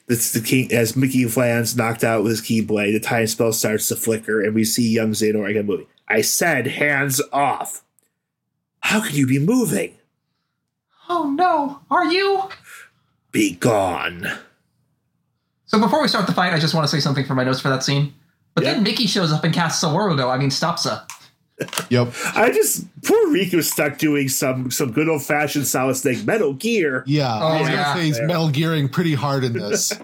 This the king as Mickey lands knocked out with his keyblade, the time spell starts to flicker, and we see young Xehanort again moving. I said hands off. How can you be moving? Oh no, are you? Be gone. So before we start the fight, I just want to say something for my notes for that scene. But Yeah. then Mickey shows up and casts a Sawarudo, I mean stops her. Yep. I just poor Riku's stuck doing some some good old fashioned Solid Snake Metal Gear. Yeah. I was yeah. gonna say he's metal gearing pretty hard in this.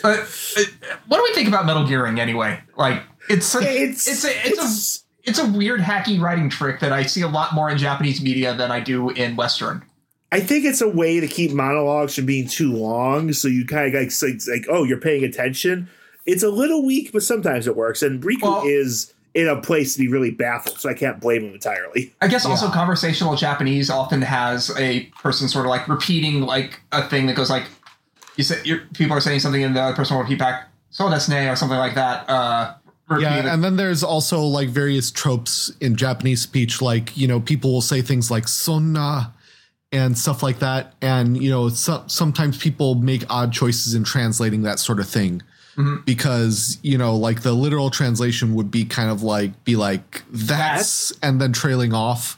But uh, what do we think about Metal Gearing anyway? Like it's a, It's it's a, it's, it's- a it's a weird hacky writing trick that I see a lot more in Japanese media than I do in Western. I think it's a way to keep monologues from being too long, so you kind of like, like, like, oh, you're paying attention. It's a little weak, but sometimes it works. And Riku Well- is in a place to be really baffled, so I can't blame him entirely. I guess also Yeah. conversational Japanese often has a person sort of like repeating like a thing that goes like you say you're, people are saying something and the other person will repeat back so desu ne or something like that. Uh, Yeah, the- and then there's also like various tropes in Japanese speech, like you know, people will say things like "sonna" and stuff like that, and you know, so, sometimes people make odd choices in translating that sort of thing Mhm. because you know, like the literal translation would be kind of like be like "that's" and then trailing off.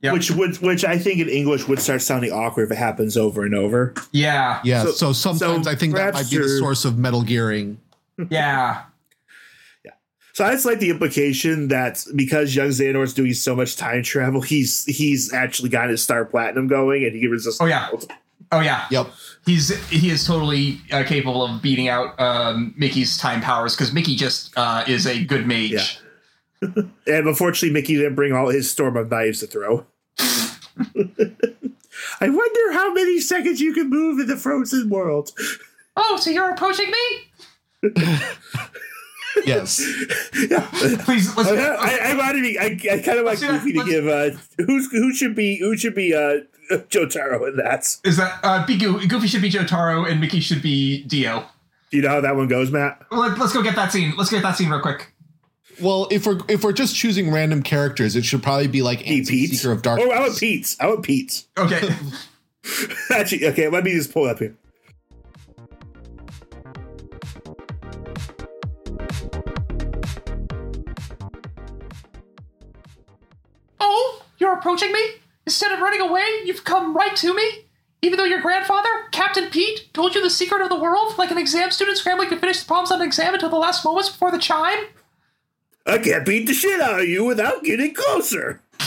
Yeah. Which would, which I think in English would start sounding awkward if it happens over and over. yeah, Yeah, So- so, sometimes so I think that might be the source of metal gearing. yeah. Yeah. So that's like the implication that because young Xehanort's doing so much time travel, he's he's actually got his star platinum going, and he can resist. Oh, yeah. Oh yeah. Yep. He's he is totally uh, capable of beating out um, Mickey's time powers because Mickey just uh, is a good mage. Yeah. And unfortunately, Mickey didn't bring all his storm of knives to throw. I wonder how many seconds you can move in the frozen world. Oh, so you're approaching me? Yes. yeah. Please, let's. I, I, I want to be. I, I kind of like Let's do that. Goofy to give. Uh, who's who should be who should be uh, Jotaro in that? is that uh, be Go- Goofy should be Jotaro and Mickey should be Dio? Do you know how that one goes, Matt? Let, let's go get that scene. Let's get that scene real quick. Well, if we're if we're just choosing random characters, it should probably be like Hey, Ansem, Pete. Seeker of Darkness. Oh, I want Pete. I want Pete. Okay. Actually, okay. Let me just pull it up here. oh, you're approaching me? Instead of running away, you've come right to me? Even though your grandfather, Captain Pete, told you the secret of the world, like an exam student scrambling to finish the problems on an exam until the last moments before the chime? I can't beat the shit out of you without getting closer. I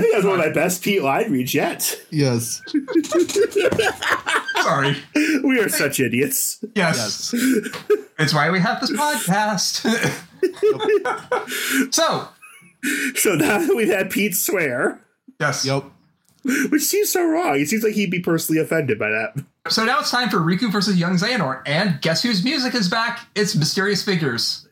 think that's one of my best Pete line reads yet. Yes. Sorry. We are such idiots. Yes. Yes. It's why we have this podcast. so, So now that we've had Pete swear, Yes. Yep. which seems so wrong. It seems like he'd be personally offended by that. So now it's time for Riku versus Young Xehanort, and guess whose music is back? It's Mysterious Figures.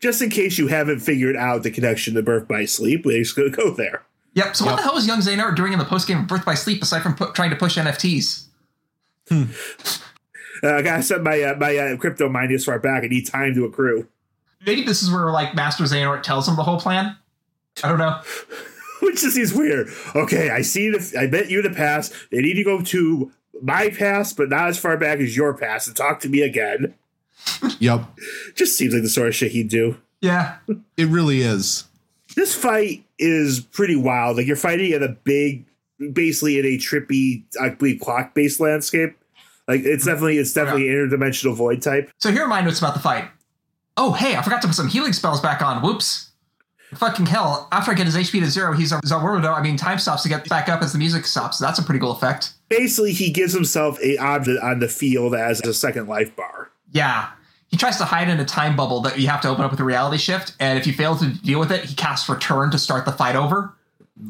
Just in case you haven't figured out the connection to Birth by Sleep, we're just going to go there. Yep. So what the hell was Young Xehanort doing in the post game of Birth by Sleep aside from pu- trying to push NFTs? Uh, I gotta set my uh, my uh, crypto mind as far back. I need time to accrue. Maybe this is where like Master Xehanort tells him the whole plan. I don't know. Which just seems weird. Okay, I see the. I bet you the past. They need to go to my past, but not as far back as your past, and talk to me again. Yep. Just seems like the sort of shit he'd do. Yeah. It really is. This fight is pretty wild. Like you're fighting in a big, basically in a trippy, I believe, clock-based landscape. Like it's mm-hmm. definitely it's definitely an interdimensional void type. So here are my notes about the fight. Oh, hey, I forgot to put some healing spells back on. Whoops. Fucking hell. After I get his HP to zero, he's a Zawarudo. I mean, time stops to get back up as the music stops. That's a pretty cool effect. Basically, he gives himself a object on the field as a second life bar. Yeah. He tries to hide in a time bubble that you have to open up with a reality shift, and if you fail to deal with it, he casts Return to start the fight over.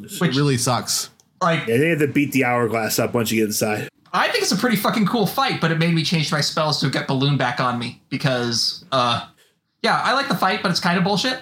It Which, really sucks. like, And they have to beat the hourglass up once you get inside. I think it's a pretty fucking cool fight, but it made me change my spells to get Balloon back on me because, uh, yeah, I like the fight, but it's kind of bullshit.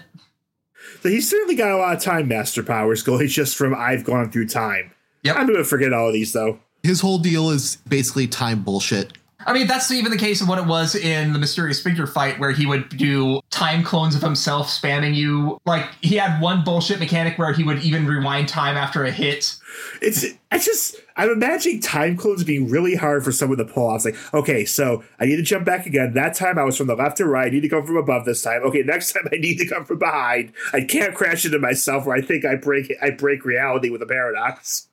So he's certainly got a lot of time master powers going just from I've gone through time. Yep. I'm gonna forget all of these though. His whole deal is basically time bullshit. I mean, that's even the case of what it was in the mysterious figure fight, where he would do time clones of himself spamming you. Like he had one bullshit mechanic where he would even rewind time after a hit. It's I just I'm imagining time clones being really hard for someone to pull off. It's like, okay, so I need to jump back again. That time I was from the left to right. I need to come from above this time. Okay, next time I need to come from behind. I can't crash into myself where I think I break I break reality with a paradox.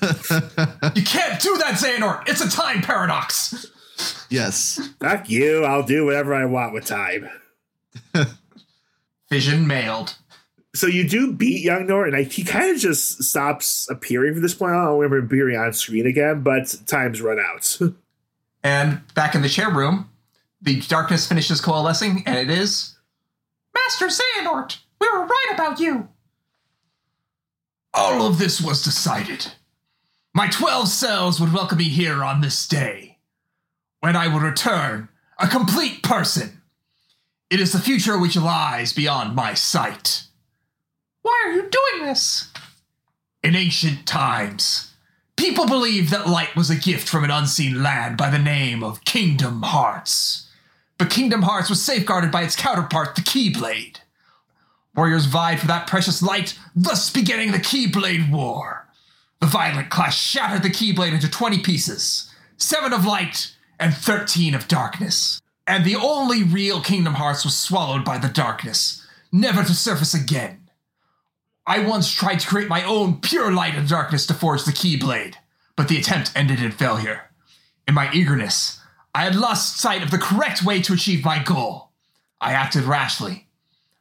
You can't do that, Xehanort. It's a time paradox. Yes. Fuck you, I'll do whatever I want with time. Vision mailed. So you do beat Young Nor, and I, he kind of just stops appearing from this point on. I don't remember appearing on screen again, but time's run out. And back in the chair room, the darkness finishes coalescing, and it is Master Xehanort. We were right about you. All of this was decided. My twelve cells would welcome me here on this day, when I will return a complete person. It is the future which lies beyond my sight. Why are you doing this? In ancient times, people believed that light was a gift from an unseen land by the name of Kingdom Hearts. But Kingdom Hearts was safeguarded by its counterpart, the Keyblade. Warriors vied for that precious light, thus beginning the Keyblade War. The violent clash shattered the Keyblade into 20 pieces seven of light and 13 of darkness. And the only real Kingdom Hearts was swallowed by the darkness, never to surface again. I once tried to create my own pure light and darkness to forge the Keyblade, but the attempt ended in failure. In my eagerness, I had lost sight of the correct way to achieve my goal. I acted rashly.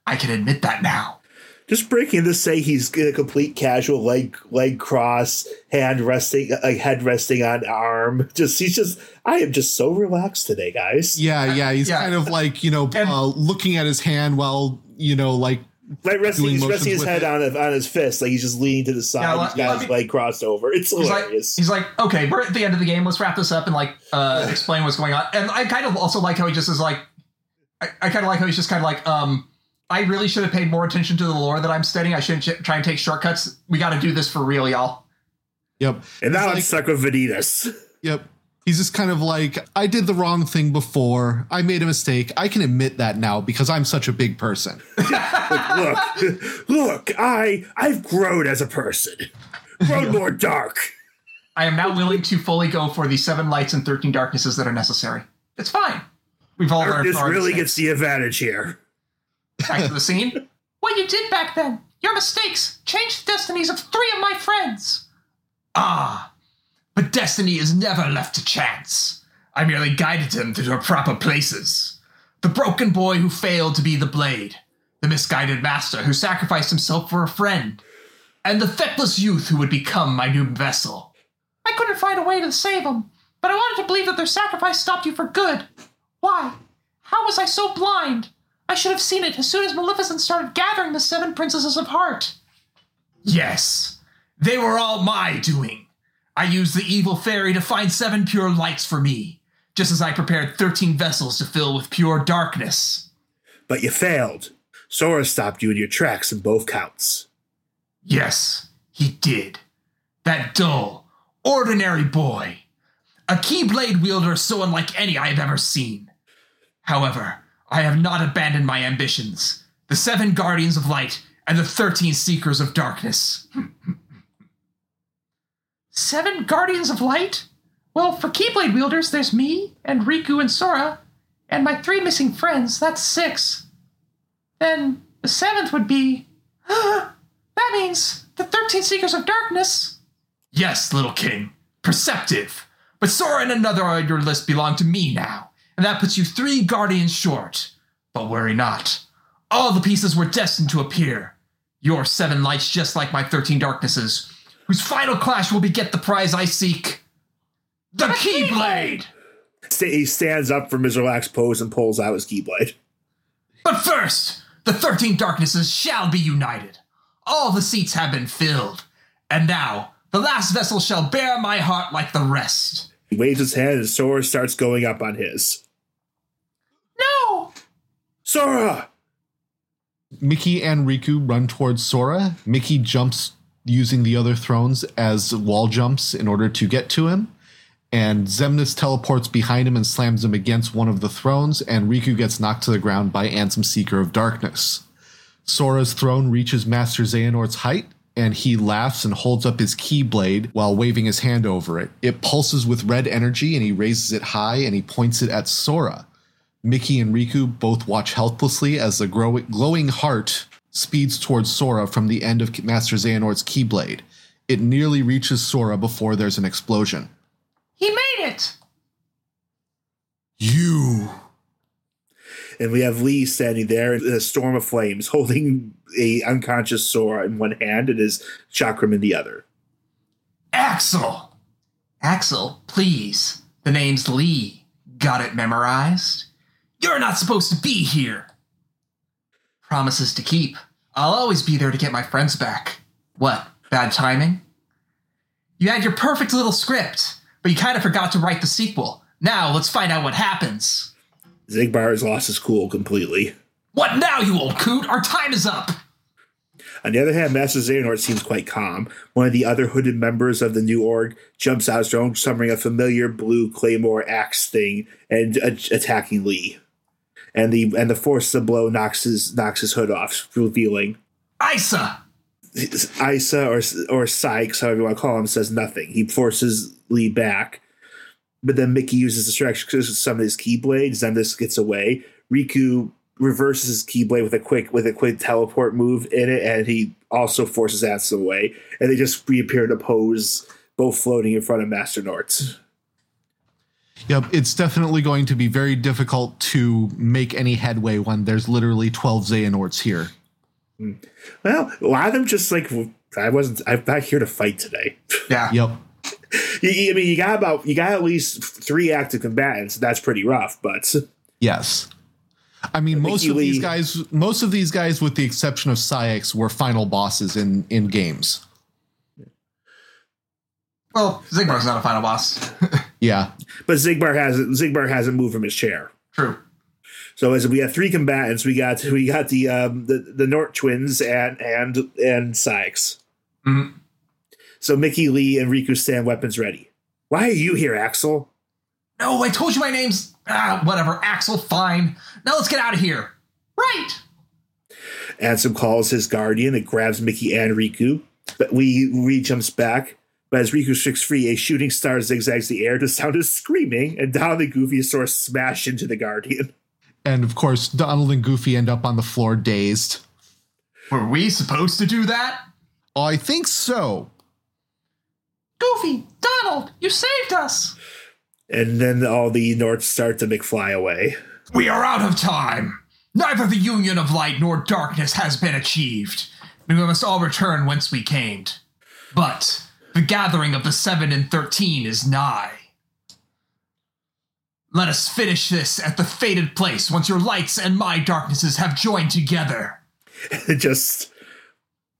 I can admit that now. just breaking to say he's a complete casual leg leg cross, hand resting, like head resting on arm. Just he's just I am just so relaxed today, guys. Yeah, yeah. He's Yeah. kind of like, you know, And- uh, looking at his hand while, you know, like Like resting, he's resting his head it. on his, on his fist, like he's just leaning to the side. Yeah, he's got his leg crossed over. It's He's like, he's like, okay, we're at the end of the game. Let's wrap this up and like uh, explain what's going on. And I kind of also like how he just is like, I, I kind of like how he's just kind of like, um, I really should have paid more attention to the lore that I'm studying. I shouldn't ch- try and take shortcuts. We got to do this for real, y'all. Yep. and now He's I'm like- stuck with Vanitas. Yep. He's just kind of like, I did the wrong thing before. I made a mistake. I can admit that now because I'm such a big person. look, look, I I've grown as a person, grown more dark. I am now willing to fully go for the seven lights and 13 darknesses that are necessary. It's fine. We've all learned Darkness from our really mistakes. gets the advantage here. Back to the scene. what you did back then, your mistakes, changed the destinies of three of my friends. Ah, but destiny is never left to chance. I merely guided them to their proper places. The broken boy who failed to be the blade, the misguided master who sacrificed himself for a friend, and the feckless youth who would become my new vessel. I couldn't find a way to save them, but I wanted to believe that their sacrifice stopped you for good. Why? How was I so blind? I should have seen it as soon as Maleficent started gathering the seven princesses of heart. Yes, they were all my doing. I used the evil fairy to find seven pure lights for me, just as I prepared 13 vessels to fill with pure darkness. But you failed. Sora stopped you in your tracks in both counts. Yes, he did. That dull, ordinary boy. A keyblade wielder so unlike any I have ever seen. However, I have not abandoned my ambitions. The seven guardians of light and the thirteen seekers of darkness. Seven guardians of light? Well, for Keyblade wielders, there's me and Riku and Sora, and my three missing friends. That's six. Then the seventh would be. that means the thirteen seekers of darkness. Yes, little king. Perceptive. But Sora and another on your list belong to me now, and that puts you three guardians short. But worry not. All the pieces were destined to appear. Your seven lights, just like my thirteen darknesses, whose final clash will beget the prize I seek the Keyblade! He stands up from his relaxed pose and pulls out his Keyblade. But first, the thirteen darknesses shall be united. All the seats have been filled. And now, the last vessel shall bear my heart like the rest. He waves his hand and Sora starts going up on his. No! Sora! Mickey and Riku run towards Sora. Mickey jumps using the other thrones as wall jumps in order to get to him. And Xemnas teleports behind him and slams him against one of the thrones, and Riku gets knocked to the ground by Ansem Seeker of Darkness. Sora's throne reaches Master Xehanort's height, and he laughs and holds up his keyblade while waving his hand over it. It pulses with red energy, and he raises it high and he points it at Sora. Mickey and Riku both watch helplessly as the glowing heart speeds towards Sora from the end of Master Xehanort's Keyblade. It nearly reaches Sora before there's an explosion. He made it! You. And we have Lea standing there in a storm of flames, holding a unconscious Sora in one hand and his chakram in the other. Axel! Axel, please. The name's Lea. Got it memorized? You're not supposed to be here. Promises to keep. I'll always be there to get my friends back. What, bad timing? You had your perfect little script, but you kind of forgot to write the sequel. Now, let's find out what happens. Xigbar has lost his cool completely. What now, you old coot? Our time is up! On the other hand, Master Xehanort seems quite calm. One of the other hooded members of the new org jumps out strong, summoning a familiar blue claymore axe thing and uh, attacking Lea. And the and the force of the blow knocks his knocks his hood off, revealing Isa! Isa or or Saïx, however you want to call him, says nothing. He forces Lea back, but then Mickey uses distraction to summon his keyblades. Then this gets away. Riku reverses his Keyblade with a quick with a quick teleport move in it, and he also forces Ansem away. And they just reappear in a pose, both floating in front of Master Norts. Yep, it's definitely going to be very difficult to make any headway when there's literally 12 Xehanorts here. Hmm. Well, a lot of them just like I wasn't. I'm not here to fight today. Yeah. Yep. You- I mean, you got about you got at least three active combatants. That's pretty rough, but Yes. I mean, most Mickey of these guys, most of these guys, with the exception of Saïx, were final bosses in in games. Well, Xigbar's not a final boss. Yeah, but Xigbar hasn't Xigbar hasn't moved from his chair. True. So as we have three combatants, we got we got the um, the the Nort twins and and and Saïx. Mhm. So Mickey Lea and Riku stand weapons ready. Why are you here, Axel? No, I told you my name's. Ah, whatever. Axel, fine. Now let's get out of here. Right! Ansem calls his guardian and grabs Mickey and Riku, but we we jumps back. But as Riku shakes free, a shooting star zigzags the air to sound of screaming, and Donald and Goofy sort of smash into the guardian. and of course, Donald and Goofy end up on the floor dazed. Were we supposed to do that? I think so. Goofy! Donald! You saved us! And then all the Norts start to McFly away. We are out of time. Neither the union of light nor darkness has been achieved. We must all return whence we came. But the gathering of the seven and thirteen is nigh. Let us finish this at the fated place once your lights and my darknesses have joined together. It just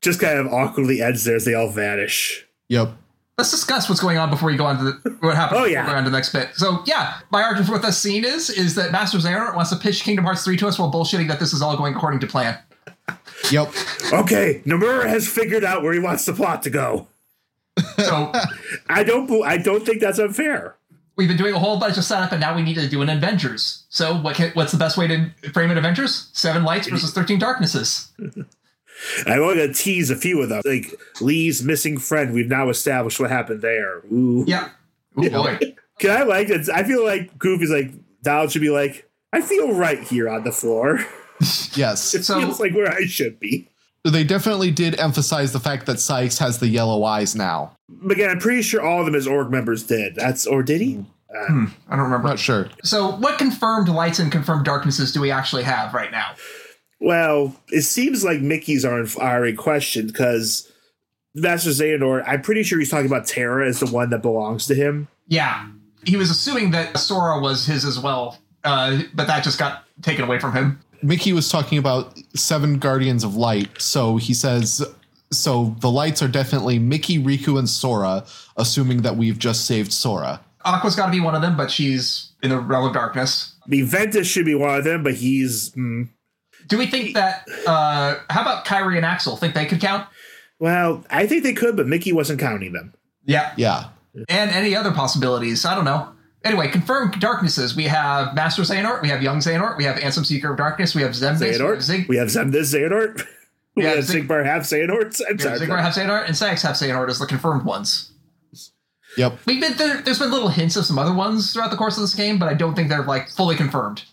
just kind of awkwardly ends there as they all vanish. Yep. Let's discuss what's going on before we go on to the, what happens. Oh, before yeah. we go on to the next bit. So yeah, my argument for what this scene is is that Master Xehanort wants to pitch Kingdom Hearts 3 to us while bullshitting that this is all going according to plan. Yep. Okay, Nomura has figured out where he wants the plot to go. So I don't. I don't think that's unfair. we've been doing a whole bunch of setup, and now we need to do an Avengers. So what? Can, what's the best way to frame an Avengers? Seven lights versus thirteen darknesses. I'm only gonna tease a few of them, like Lea's missing friend. We've now established what happened there. Ooh. Yeah. Oh boy. Can I like it? I feel like Goofy's like Donald should be like. I feel right here on the floor. Yes. It So- feels like where I should be. They definitely did emphasize the fact that Saïx has the yellow eyes now. But again, I'm pretty sure all of them as org members did. That's or did he? Hmm. Uh, hmm, I don't remember. Not sure. So what confirmed lights and confirmed darknesses do we actually have right now? Well, it seems like Mickey's are in, are in question because Master Xehanort. I'm pretty sure he's talking about Terra as the one that belongs to him. Yeah. He was assuming that Sora was his as well, uh, but that just got taken away from him. Mickey was talking about seven Guardians of Light, so he says so the lights are definitely Mickey, Riku, and Sora, assuming that we've just saved Sora. Aqua's got to be one of them, but she's in the realm of darkness. I mean, Ventus should be one of them, but he's hmm. Do we think that? Uh, how about Kairi and Axel? Think they could count? well. I think they could, but Mickey wasn't counting them. Yeah. Yeah. And any other possibilities? I don't know. Anyway, confirmed darknesses. We have Master Xehanort, we have Young Xehanort, we have Ansem Seeker of Darkness, we have Zembase, we have Xehanort. Zig, We have Zemdis Xehanort. We Yeah, have Zig- Sigmar half Xehanorts. I'm we sorry. have Ziggurar have Xehanort, and Sax have Xehanort as the confirmed ones. Yep. We've been there, there's been little hints of some other ones throughout the course of this game, but I don't think they're like fully confirmed.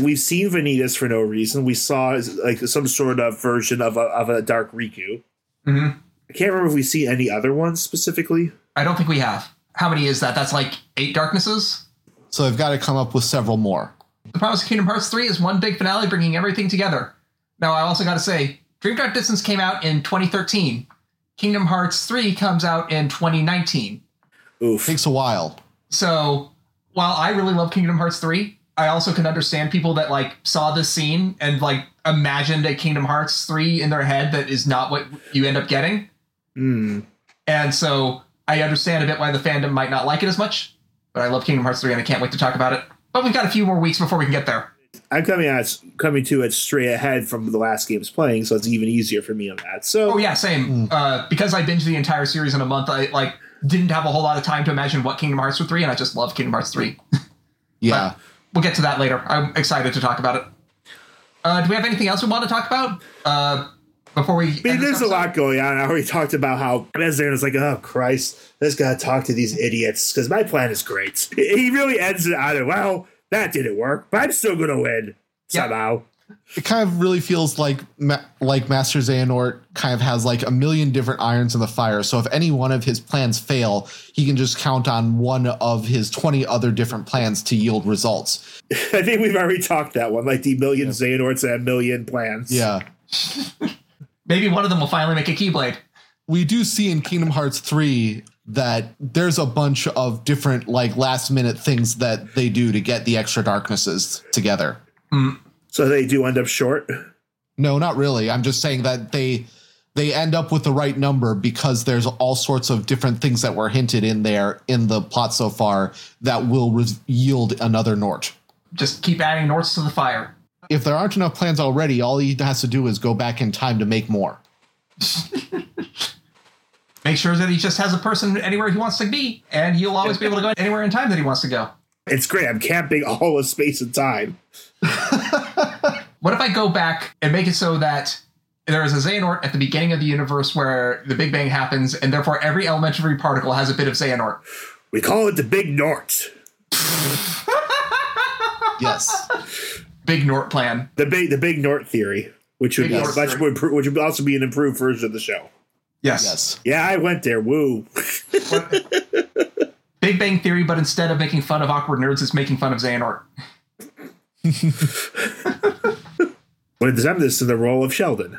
We've seen Vanitas for no reason. We saw like some sort of version of a, of a Dark Riku. Mhm. I can't remember if we see any other ones specifically. I don't think we have. How many is that? That's like eight darknesses. So they've got to come up with several more. The promise of Kingdom Hearts 3 is one big finale bringing everything together. Now, I also got to say, Dream Drop Distance came out in 2013. Kingdom Hearts 3 comes out in 2019. Oof. Takes a while. So, while I really love Kingdom Hearts 3, I also can understand people that like saw this scene and like imagined a Kingdom Hearts 3 in their head that is not what you end up getting. Hmm. And so I understand a bit why the fandom might not like it as much, but I love Kingdom Hearts 3 and I can't wait to talk about it. But we've got a few more weeks before we can get there. I'm coming at coming to it straight ahead from the last game's playing, so it's even easier for me on that. So Oh yeah, same. Uh, because I binged the entire series in a month, I like didn't have a whole lot of time to imagine what Kingdom Hearts would three, and I just love Kingdom Hearts three. Yeah. we'll get to that later. I'm excited to talk about it. Uh, do we have anything else we want to talk about uh, before we? I mean, there's a lot going on. I already talked about how Mesdair is like, oh Christ, I just gotta talk to these idiots because my plan is great. He really ends it on it. Well, that didn't work, but I'm still gonna win Yeah. somehow. It kind of really feels like Ma- like Master Xehanort kind of has like a million different irons in the fire. So if any one of his plans fail, he can just count on one of his 20 other different plans to yield results. I think we've already talked that one, like the million Xehanorts and a million plans. Yeah. Maybe one of them will finally make a Keyblade. we do see in Kingdom Hearts 3 that there's a bunch of different like last minute things that they do to get the extra darknesses together. Hmm. So they do end up short. No, not really. I'm just saying that they they end up with the right number because there's all sorts of different things that were hinted in there in the plot so far that will res- yield another Nort. Just keep adding Norts to the fire. If there aren't enough plans already, all he has to do is go back in time to make more. Make sure that he just has a person anywhere he wants to be, and he'll always be able to go anywhere in time that he wants to go. It's great. I'm camping all of space and time. What if I go back and make it so that there is a Xehanort at the beginning of the universe where the Big Bang happens, and therefore every elementary particle has a bit of Xehanort? We call it the Big Nort. Yes. Big Nort plan. The big the Big Nort theory, which would Big be Nort much theory. which would also be an improved version of the show. Yes. yes. Yeah, I went there. Woo. Big Bang Theory, but instead of making fun of awkward nerds, it's making fun of Xehanort. When Xemnas in the role of Sheldon.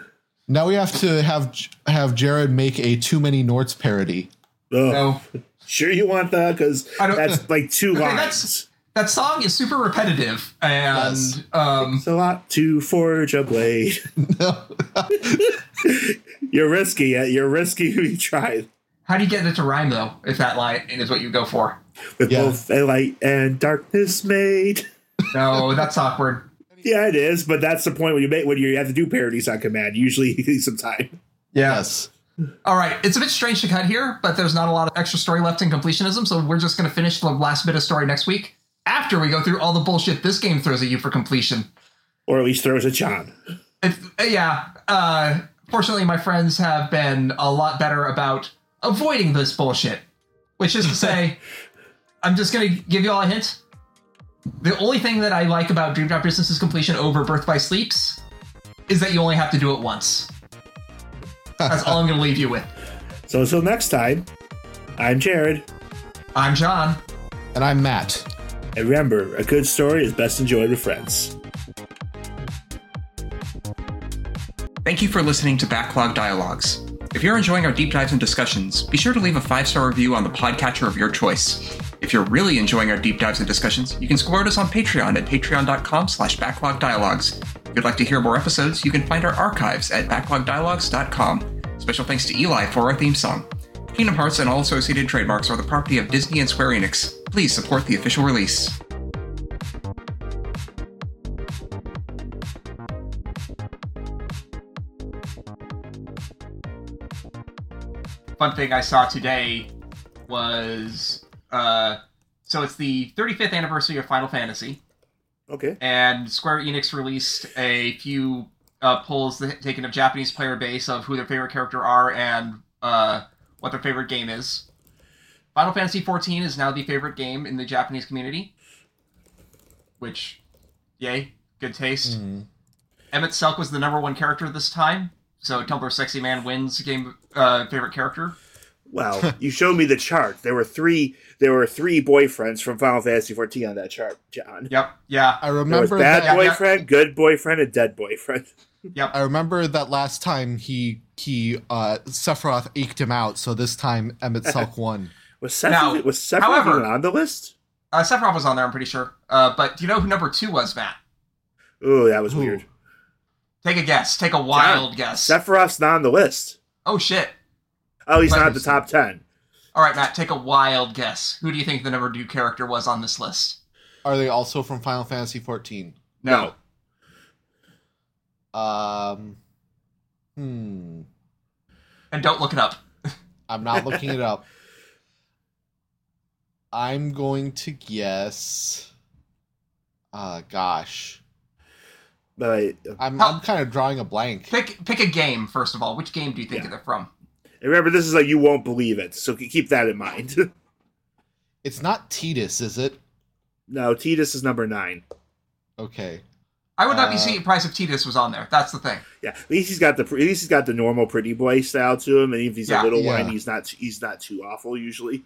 Now we have to have have Jared make a too many Norts parody. Ugh. So Sure, you want that because that's like two Okay, lines. that's- that song is super repetitive and Yes. um It's a lot to forge a blade. you're risky. You're risky. You tried how do you get it to rhyme though if that line is what you go for with Yeah. both a light and darkness made. no that's awkward Yeah, it is, but that's the point when you make when you have to do parodies on command. Usually, you need some time. yes. all right it's a bit strange to cut here but there's not a lot of extra story left in completionism so we're just going to finish the last bit of story next week after we go through all the bullshit this game throws at you for completion Or at least throws at John. It, yeah. Uh, fortunately, my friends have been a lot better about avoiding this bullshit. Which is to say, I'm just going to give you all a hint. The only thing that I like about Dream Drop Distance's completion over Birth by Sleeps is that you only have to do it once. That's all I'm going to leave you with. So until next time, I'm Jared. I'm John. And I'm Matt. And remember, a good story is best enjoyed with friends. Thank you for listening to Backlog Dialogues. If you're enjoying our deep dives and discussions, be sure to leave a five star review on the podcatcher of your choice. If you're really enjoying our deep dives and discussions, you can support us on Patreon at patreon.com slash backlogdialogues. If you'd like to hear more episodes, you can find our archives at backlogdialogues.com. Special thanks to Eli for our theme song. Kingdom Hearts and all associated trademarks are the property of Disney and Square Enix. Please support the official release. Fun thing I saw today was uh, so it's the 35th anniversary of Final Fantasy. Okay. and Square Enix released a few uh, polls that taken of Japanese player base of who their favorite character are and uh, what their favorite game is. Final Fantasy XIV is now the favorite game in the Japanese community, which, yay, good taste. Emet-Selch was the number one character this time, so Tumblr Sexy Man wins game uh, favorite character. Well, you showed me the chart. There were three. There were three boyfriends from Final Fantasy XIV on that chart, John. Yep, yeah, I remember. There was remember bad that Yeah, yeah. boyfriend, good boyfriend, and dead boyfriend. yep. I remember that last time he he uh Sephiroth eked him out, so this time Emmett Selk won. Was Sephiroth, Now, was Sephiroth however- even on the list? Uh, Sephiroth was on there, I'm pretty sure. Uh, but do you know who number two was, Matt? Oh, that was Who? weird. Take a guess. Take a wild guess. Sephiroth's not on the list. oh shit. Oh, he's not Let the top ten. All right, Matt, take a wild guess. Who do you think the number two character was on this list? Are they also from Final Fantasy 14? No. Um Hmm. And don't look it up. I'm not looking it up. I'm going to guess uh gosh. But I'm I'm kind of drawing a blank. Pick pick a game first of all. Which game do you think Yeah. they're from? remember, this is like you won't believe it, so keep that in mind. It's not Tidus, is it? no, Tidus is number nine. Okay. I would not be Uh, surprised if Tidus was on there. That's the thing. Yeah, at least he's got the at least he's got the normal pretty boy style to him, and if he's Yeah. a little Yeah. whiny, he's not he's not too awful usually.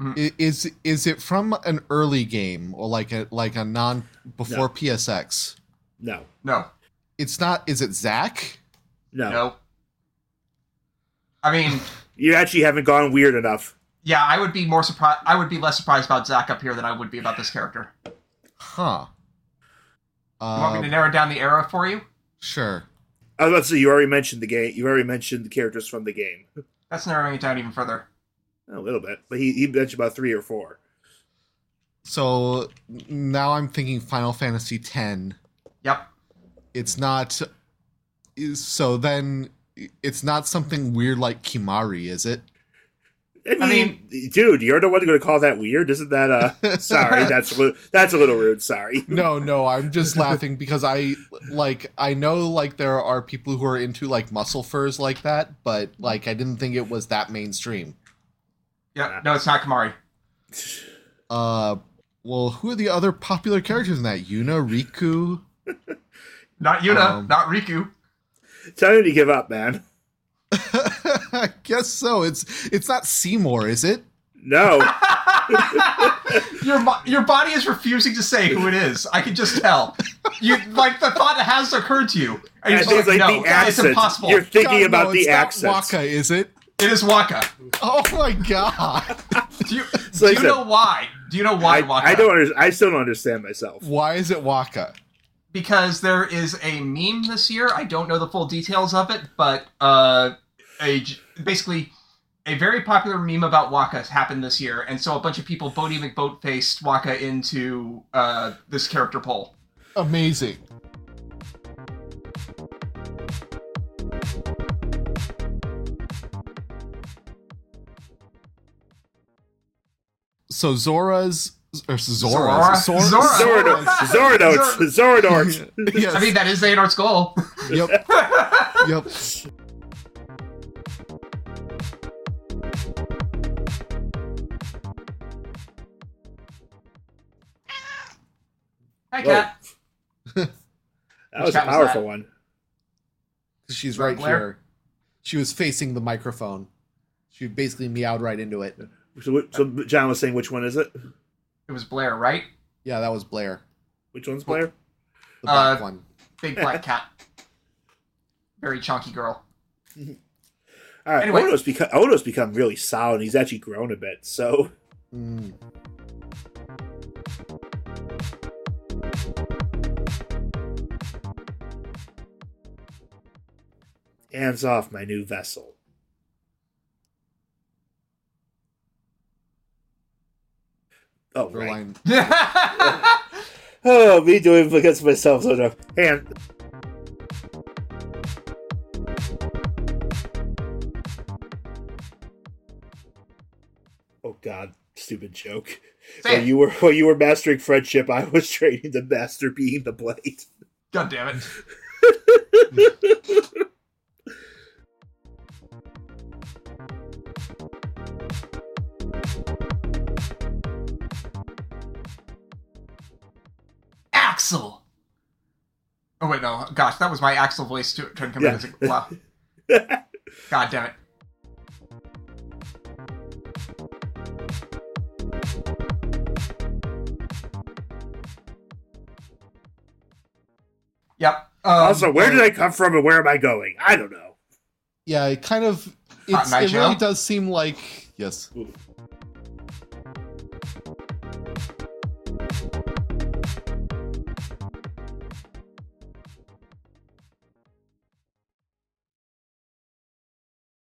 I- Is is it from an early game or like a like a non before PSX? No, No, It's not. Is it Zack? no, no. I mean, you actually haven't gone weird enough. yeah, I would be more surprised. I would be less surprised about Zack up here than I would be about this character. Huh. You want me to Um, narrow down the era for you? sure. I was about to say you already mentioned the game. You already mentioned the characters from the game That's narrowing it down even further. A little bit, but he he mentioned about three or four. So now I'm thinking Final Fantasy X. Yep. It's not. So then it's not something weird like Kimahri, is it? I mean, dude, you're the one going to call that weird, isn't that? Uh, sorry, that's a little, that's a little rude. Sorry. No, no, I'm just laughing because I like I know like there are people who are into like muscle furs like that, but like I didn't think it was that mainstream. Yep. No, it's not Kimahri. Uh well, who are the other popular characters in that? Yuna, Rikku? Not Yuna. Um, not Rikku. Tell him to give up, man. I guess so. It's it's not Seymour, is it? No, your your body is refusing to say who it is. I can just tell. You like the thought has occurred to you. And you're it's just like no, the it's accent. impossible. You're thinking God, about no, the it's not accent. Wakka, is it? It is Wakka. Oh my god. Do you, So do I you said- know why? Do you know why I, Wakka? I don't. Under, I still don't understand myself. Why is it Wakka? because there is a meme this year. I don't know the full details of it, but uh, a j- basically a very popular meme about Wakka has happened this year, and so a bunch of people Bodie McBoat faced Wakka into uh, this character poll. Amazing. So Zora's or Zora? Zora's Zora, Zora. Xehanorts. Zora notes. yes. I mean, that is Xehanort's goal. yep. Yep. Hi, Whoa. cat. That was a cat was powerful that? one. She's right Blair? here. She was facing the microphone. She basically meowed right into it. So, so John was saying, which one is it? It was Blair, right? Yeah, that was Blair, Which one's Blair? the black Uh, one. Big black cat. Very chunky girl. All right. anyway. Odo's become Odo's become really solid. He's actually grown a bit. So Mm. hands off my new vessel. Oh, Her right. line. Oh, me doing against myself. So no. Hand. Oh God, stupid joke. While you were while you were mastering friendship, I was training to master being the blade. God damn it. Axel. Oh wait, no. Gosh, that was my Axel voice to, trying to come Yeah. in as a wow. God damn it. Yep. Um, also, where did I come from and where am I going? I don't know. Yeah, it kind it's, Night it really does seem like yes.